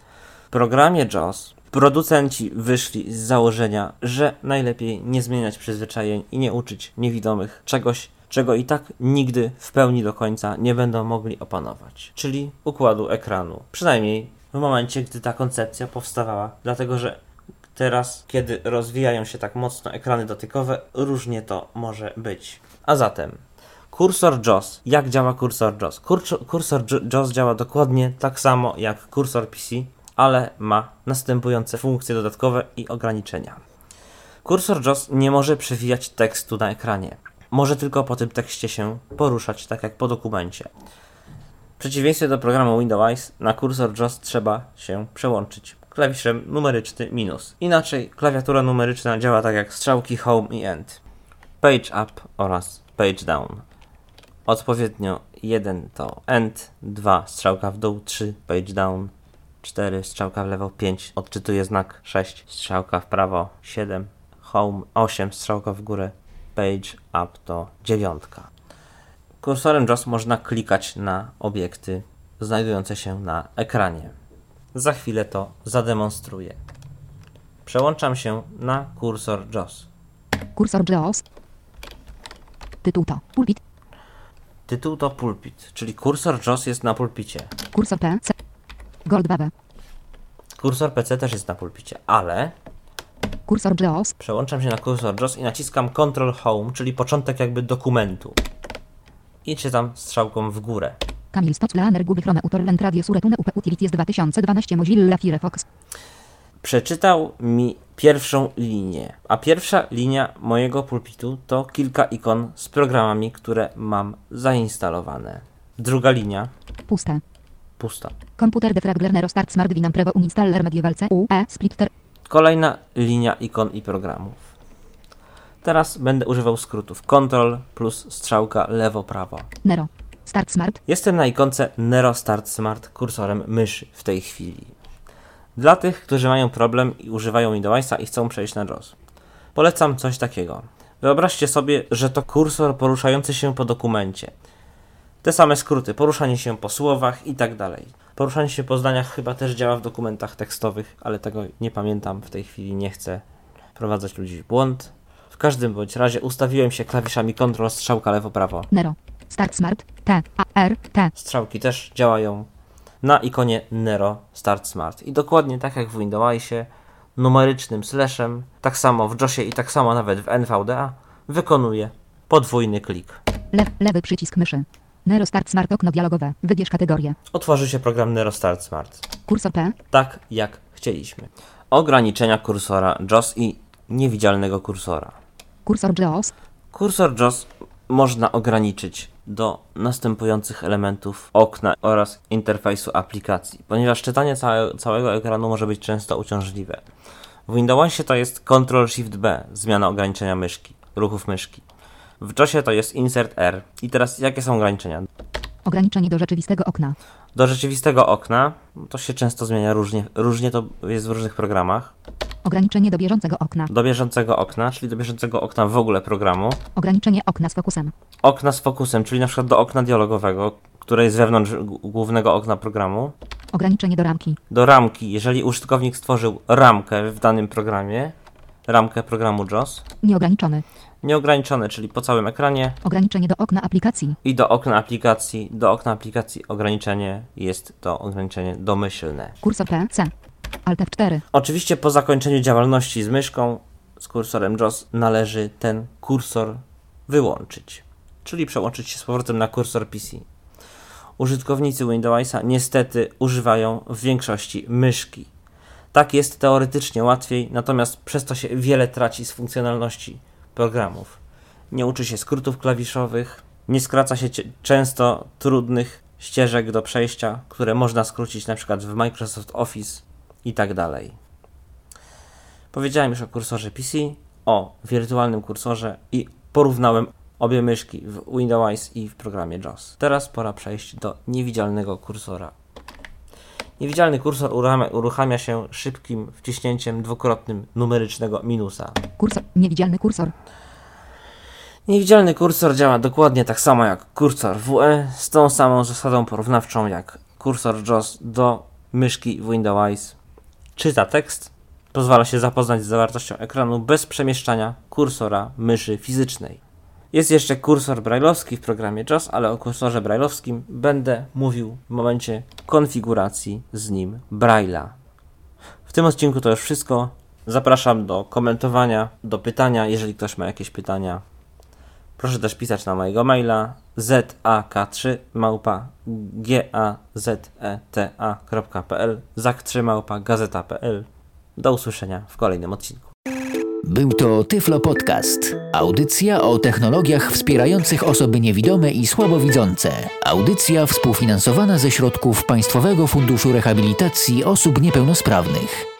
W programie JAWS producenci wyszli z założenia, że najlepiej nie zmieniać przyzwyczajeń i nie uczyć niewidomych czegoś, czego i tak nigdy w pełni do końca nie będą mogli opanować, czyli układu ekranu. Przynajmniej w momencie, gdy ta koncepcja powstawała, dlatego że teraz, kiedy rozwijają się tak mocno ekrany dotykowe, różnie to może być. A zatem, kursor JAWS. Jak działa kursor JAWS? Kursor, kursor J- JAWS działa dokładnie tak samo jak kursor PC, ale ma następujące funkcje dodatkowe i ograniczenia. Kursor JAWS nie może przewijać tekstu na ekranie. Może tylko po tym tekście się poruszać, tak jak po dokumencie. W przeciwieństwie do programu Windows, na kursor JAWS trzeba się przełączyć klawiszem numeryczny minus. Inaczej klawiatura numeryczna działa tak jak strzałki Home i End. Page up oraz page down. Odpowiednio 1 to End, 2 strzałka w dół, 3 page down, 4 strzałka w lewo, 5 odczytuje znak, 6 strzałka w prawo, 7 home, 8 strzałka w górę, page up to dziewiątka. Kursorem JAWS można klikać na obiekty znajdujące się na ekranie. Za chwilę to zademonstruję. Przełączam się na kursor JAWS. Kursor JAWS. Tytuł to pulpit. Tytuł to pulpit, czyli kursor JAWS jest na pulpicie. Kursor PC. Goldwawe. Kursor PC też jest na pulpicie, ale Kursor JAWS. przełączam się na kursor JAWS i naciskam Ctrl Home, czyli początek jakby dokumentu. I czytam strzałką w górę. Kamil Stoc Leaner Google Chrome Utorrent Radio Suretune UP Utilities 2012 Mozilla Firefox. Przeczytał mi pierwszą linię, a pierwsza linia mojego pulpitu to kilka ikon z programami, które mam zainstalowane. Druga linia Puste. pusta. Komputer defrag Learner Start Smart Winam Prevo Uninstaller Medieval C U E Splitter. Kolejna linia ikon i programów. Teraz będę używał skrótów Ctrl plus strzałka lewo-prawo. Nero. Start Smart. Jestem na ikonce Nero Start Smart kursorem myszy w tej chwili. Dla tych, którzy mają problem i używają Windowsa i chcą przejść na JAWS. Polecam coś takiego. Wyobraźcie sobie, że to kursor poruszający się po dokumencie. Te same skróty, poruszanie się po słowach i tak dalej. Poruszanie się po zdaniach chyba też działa w dokumentach tekstowych, ale tego nie pamiętam w tej chwili, nie chcę wprowadzać ludzi w błąd. W każdym bądź razie ustawiłem się klawiszami Ctrl strzałka lewo-prawo. Nero. Start Smart. T A R T. Strzałki też działają na ikonie Nero Start Smart. I dokładnie tak jak w Windowsie, numerycznym slashem, tak samo w JOSie i tak samo nawet w NVDA, wykonuje podwójny klik. Le lewy przycisk myszy. Nero Start Smart okno dialogowe. Wybierz kategorię. Otworzy się program Nero Start Smart. Kursor P. Tak jak chcieliśmy. Ograniczenia kursora JOS i niewidzialnego kursora. Kursor JAWS. Kursor JOS można ograniczyć do następujących elementów okna oraz interfejsu aplikacji, ponieważ czytanie całe, całego ekranu może być często uciążliwe. W Windowsie to jest Ctrl-Shift-B, zmiana ograniczenia myszki, ruchów myszki. W JOSie to jest Insert R. I teraz jakie są ograniczenia? Ograniczenie do rzeczywistego okna. Do rzeczywistego okna to się często zmienia różnie, różnie to jest w różnych programach. Ograniczenie do bieżącego okna. Do bieżącego okna, czyli do bieżącego okna w ogóle programu. Ograniczenie okna z fokusem. okna z fokusem, czyli na przykład do okna dialogowego, które jest wewnątrz głównego okna programu, Ograniczenie do ramki. do ramki, jeżeli użytkownik stworzył ramkę w danym programie, ramkę programu JOS, Nieograniczony. nieograniczone, czyli po całym ekranie Ograniczenie do okna aplikacji. i do okna aplikacji, do okna aplikacji ograniczenie jest to ograniczenie domyślne. Kursor P. C. Alt F4. Oczywiście po zakończeniu działalności z myszką, z kursorem JOS, należy ten kursor wyłączyć, czyli przełączyć się z powrotem na kursor PC. użytkownicy Windowsa niestety używają w większości myszki. Tak jest teoretycznie łatwiej, natomiast przez to się wiele traci z funkcjonalności programów. Nie uczy się skrótów klawiszowych, nie skraca się często trudnych ścieżek do przejścia, które można skrócić na przykład w Microsoft Office i tak dalej. Powiedziałem już o kursorze PC, o wirtualnym kursorze i porównałem obie myszki w Windows i w programie JAWS. Teraz pora przejść do niewidzialnego kursora. Niewidzialny kursor uruchamia, się szybkim wciśnięciem dwukrotnym numerycznego minusa. Kursor. Niewidzialny kursor. Niewidzialny kursor działa dokładnie tak samo jak kursor WE, z tą samą zasadą porównawczą jak kursor JAWS do myszki w Windows. Czyta tekst, pozwala się zapoznać z zawartością ekranu bez przemieszczania kursora myszy fizycznej. Jest jeszcze kursor brailleowski w programie JAWS, ale o kursorze brailleowskim będę mówił w momencie konfiguracji z nim Braille'a. W tym odcinku to już wszystko. Zapraszam do komentowania, do pytania, jeżeli ktoś ma jakieś pytania. Proszę też pisać na mojego maila zak3 małpa gazeta.pl zak3 małpa gazeta.pl Do usłyszenia w kolejnym odcinku. Był to Tyflo Podcast. Audycja o technologiach wspierających osoby niewidome i słabowidzące. Audycja współfinansowana ze środków Państwowego Funduszu Rehabilitacji Osób Niepełnosprawnych.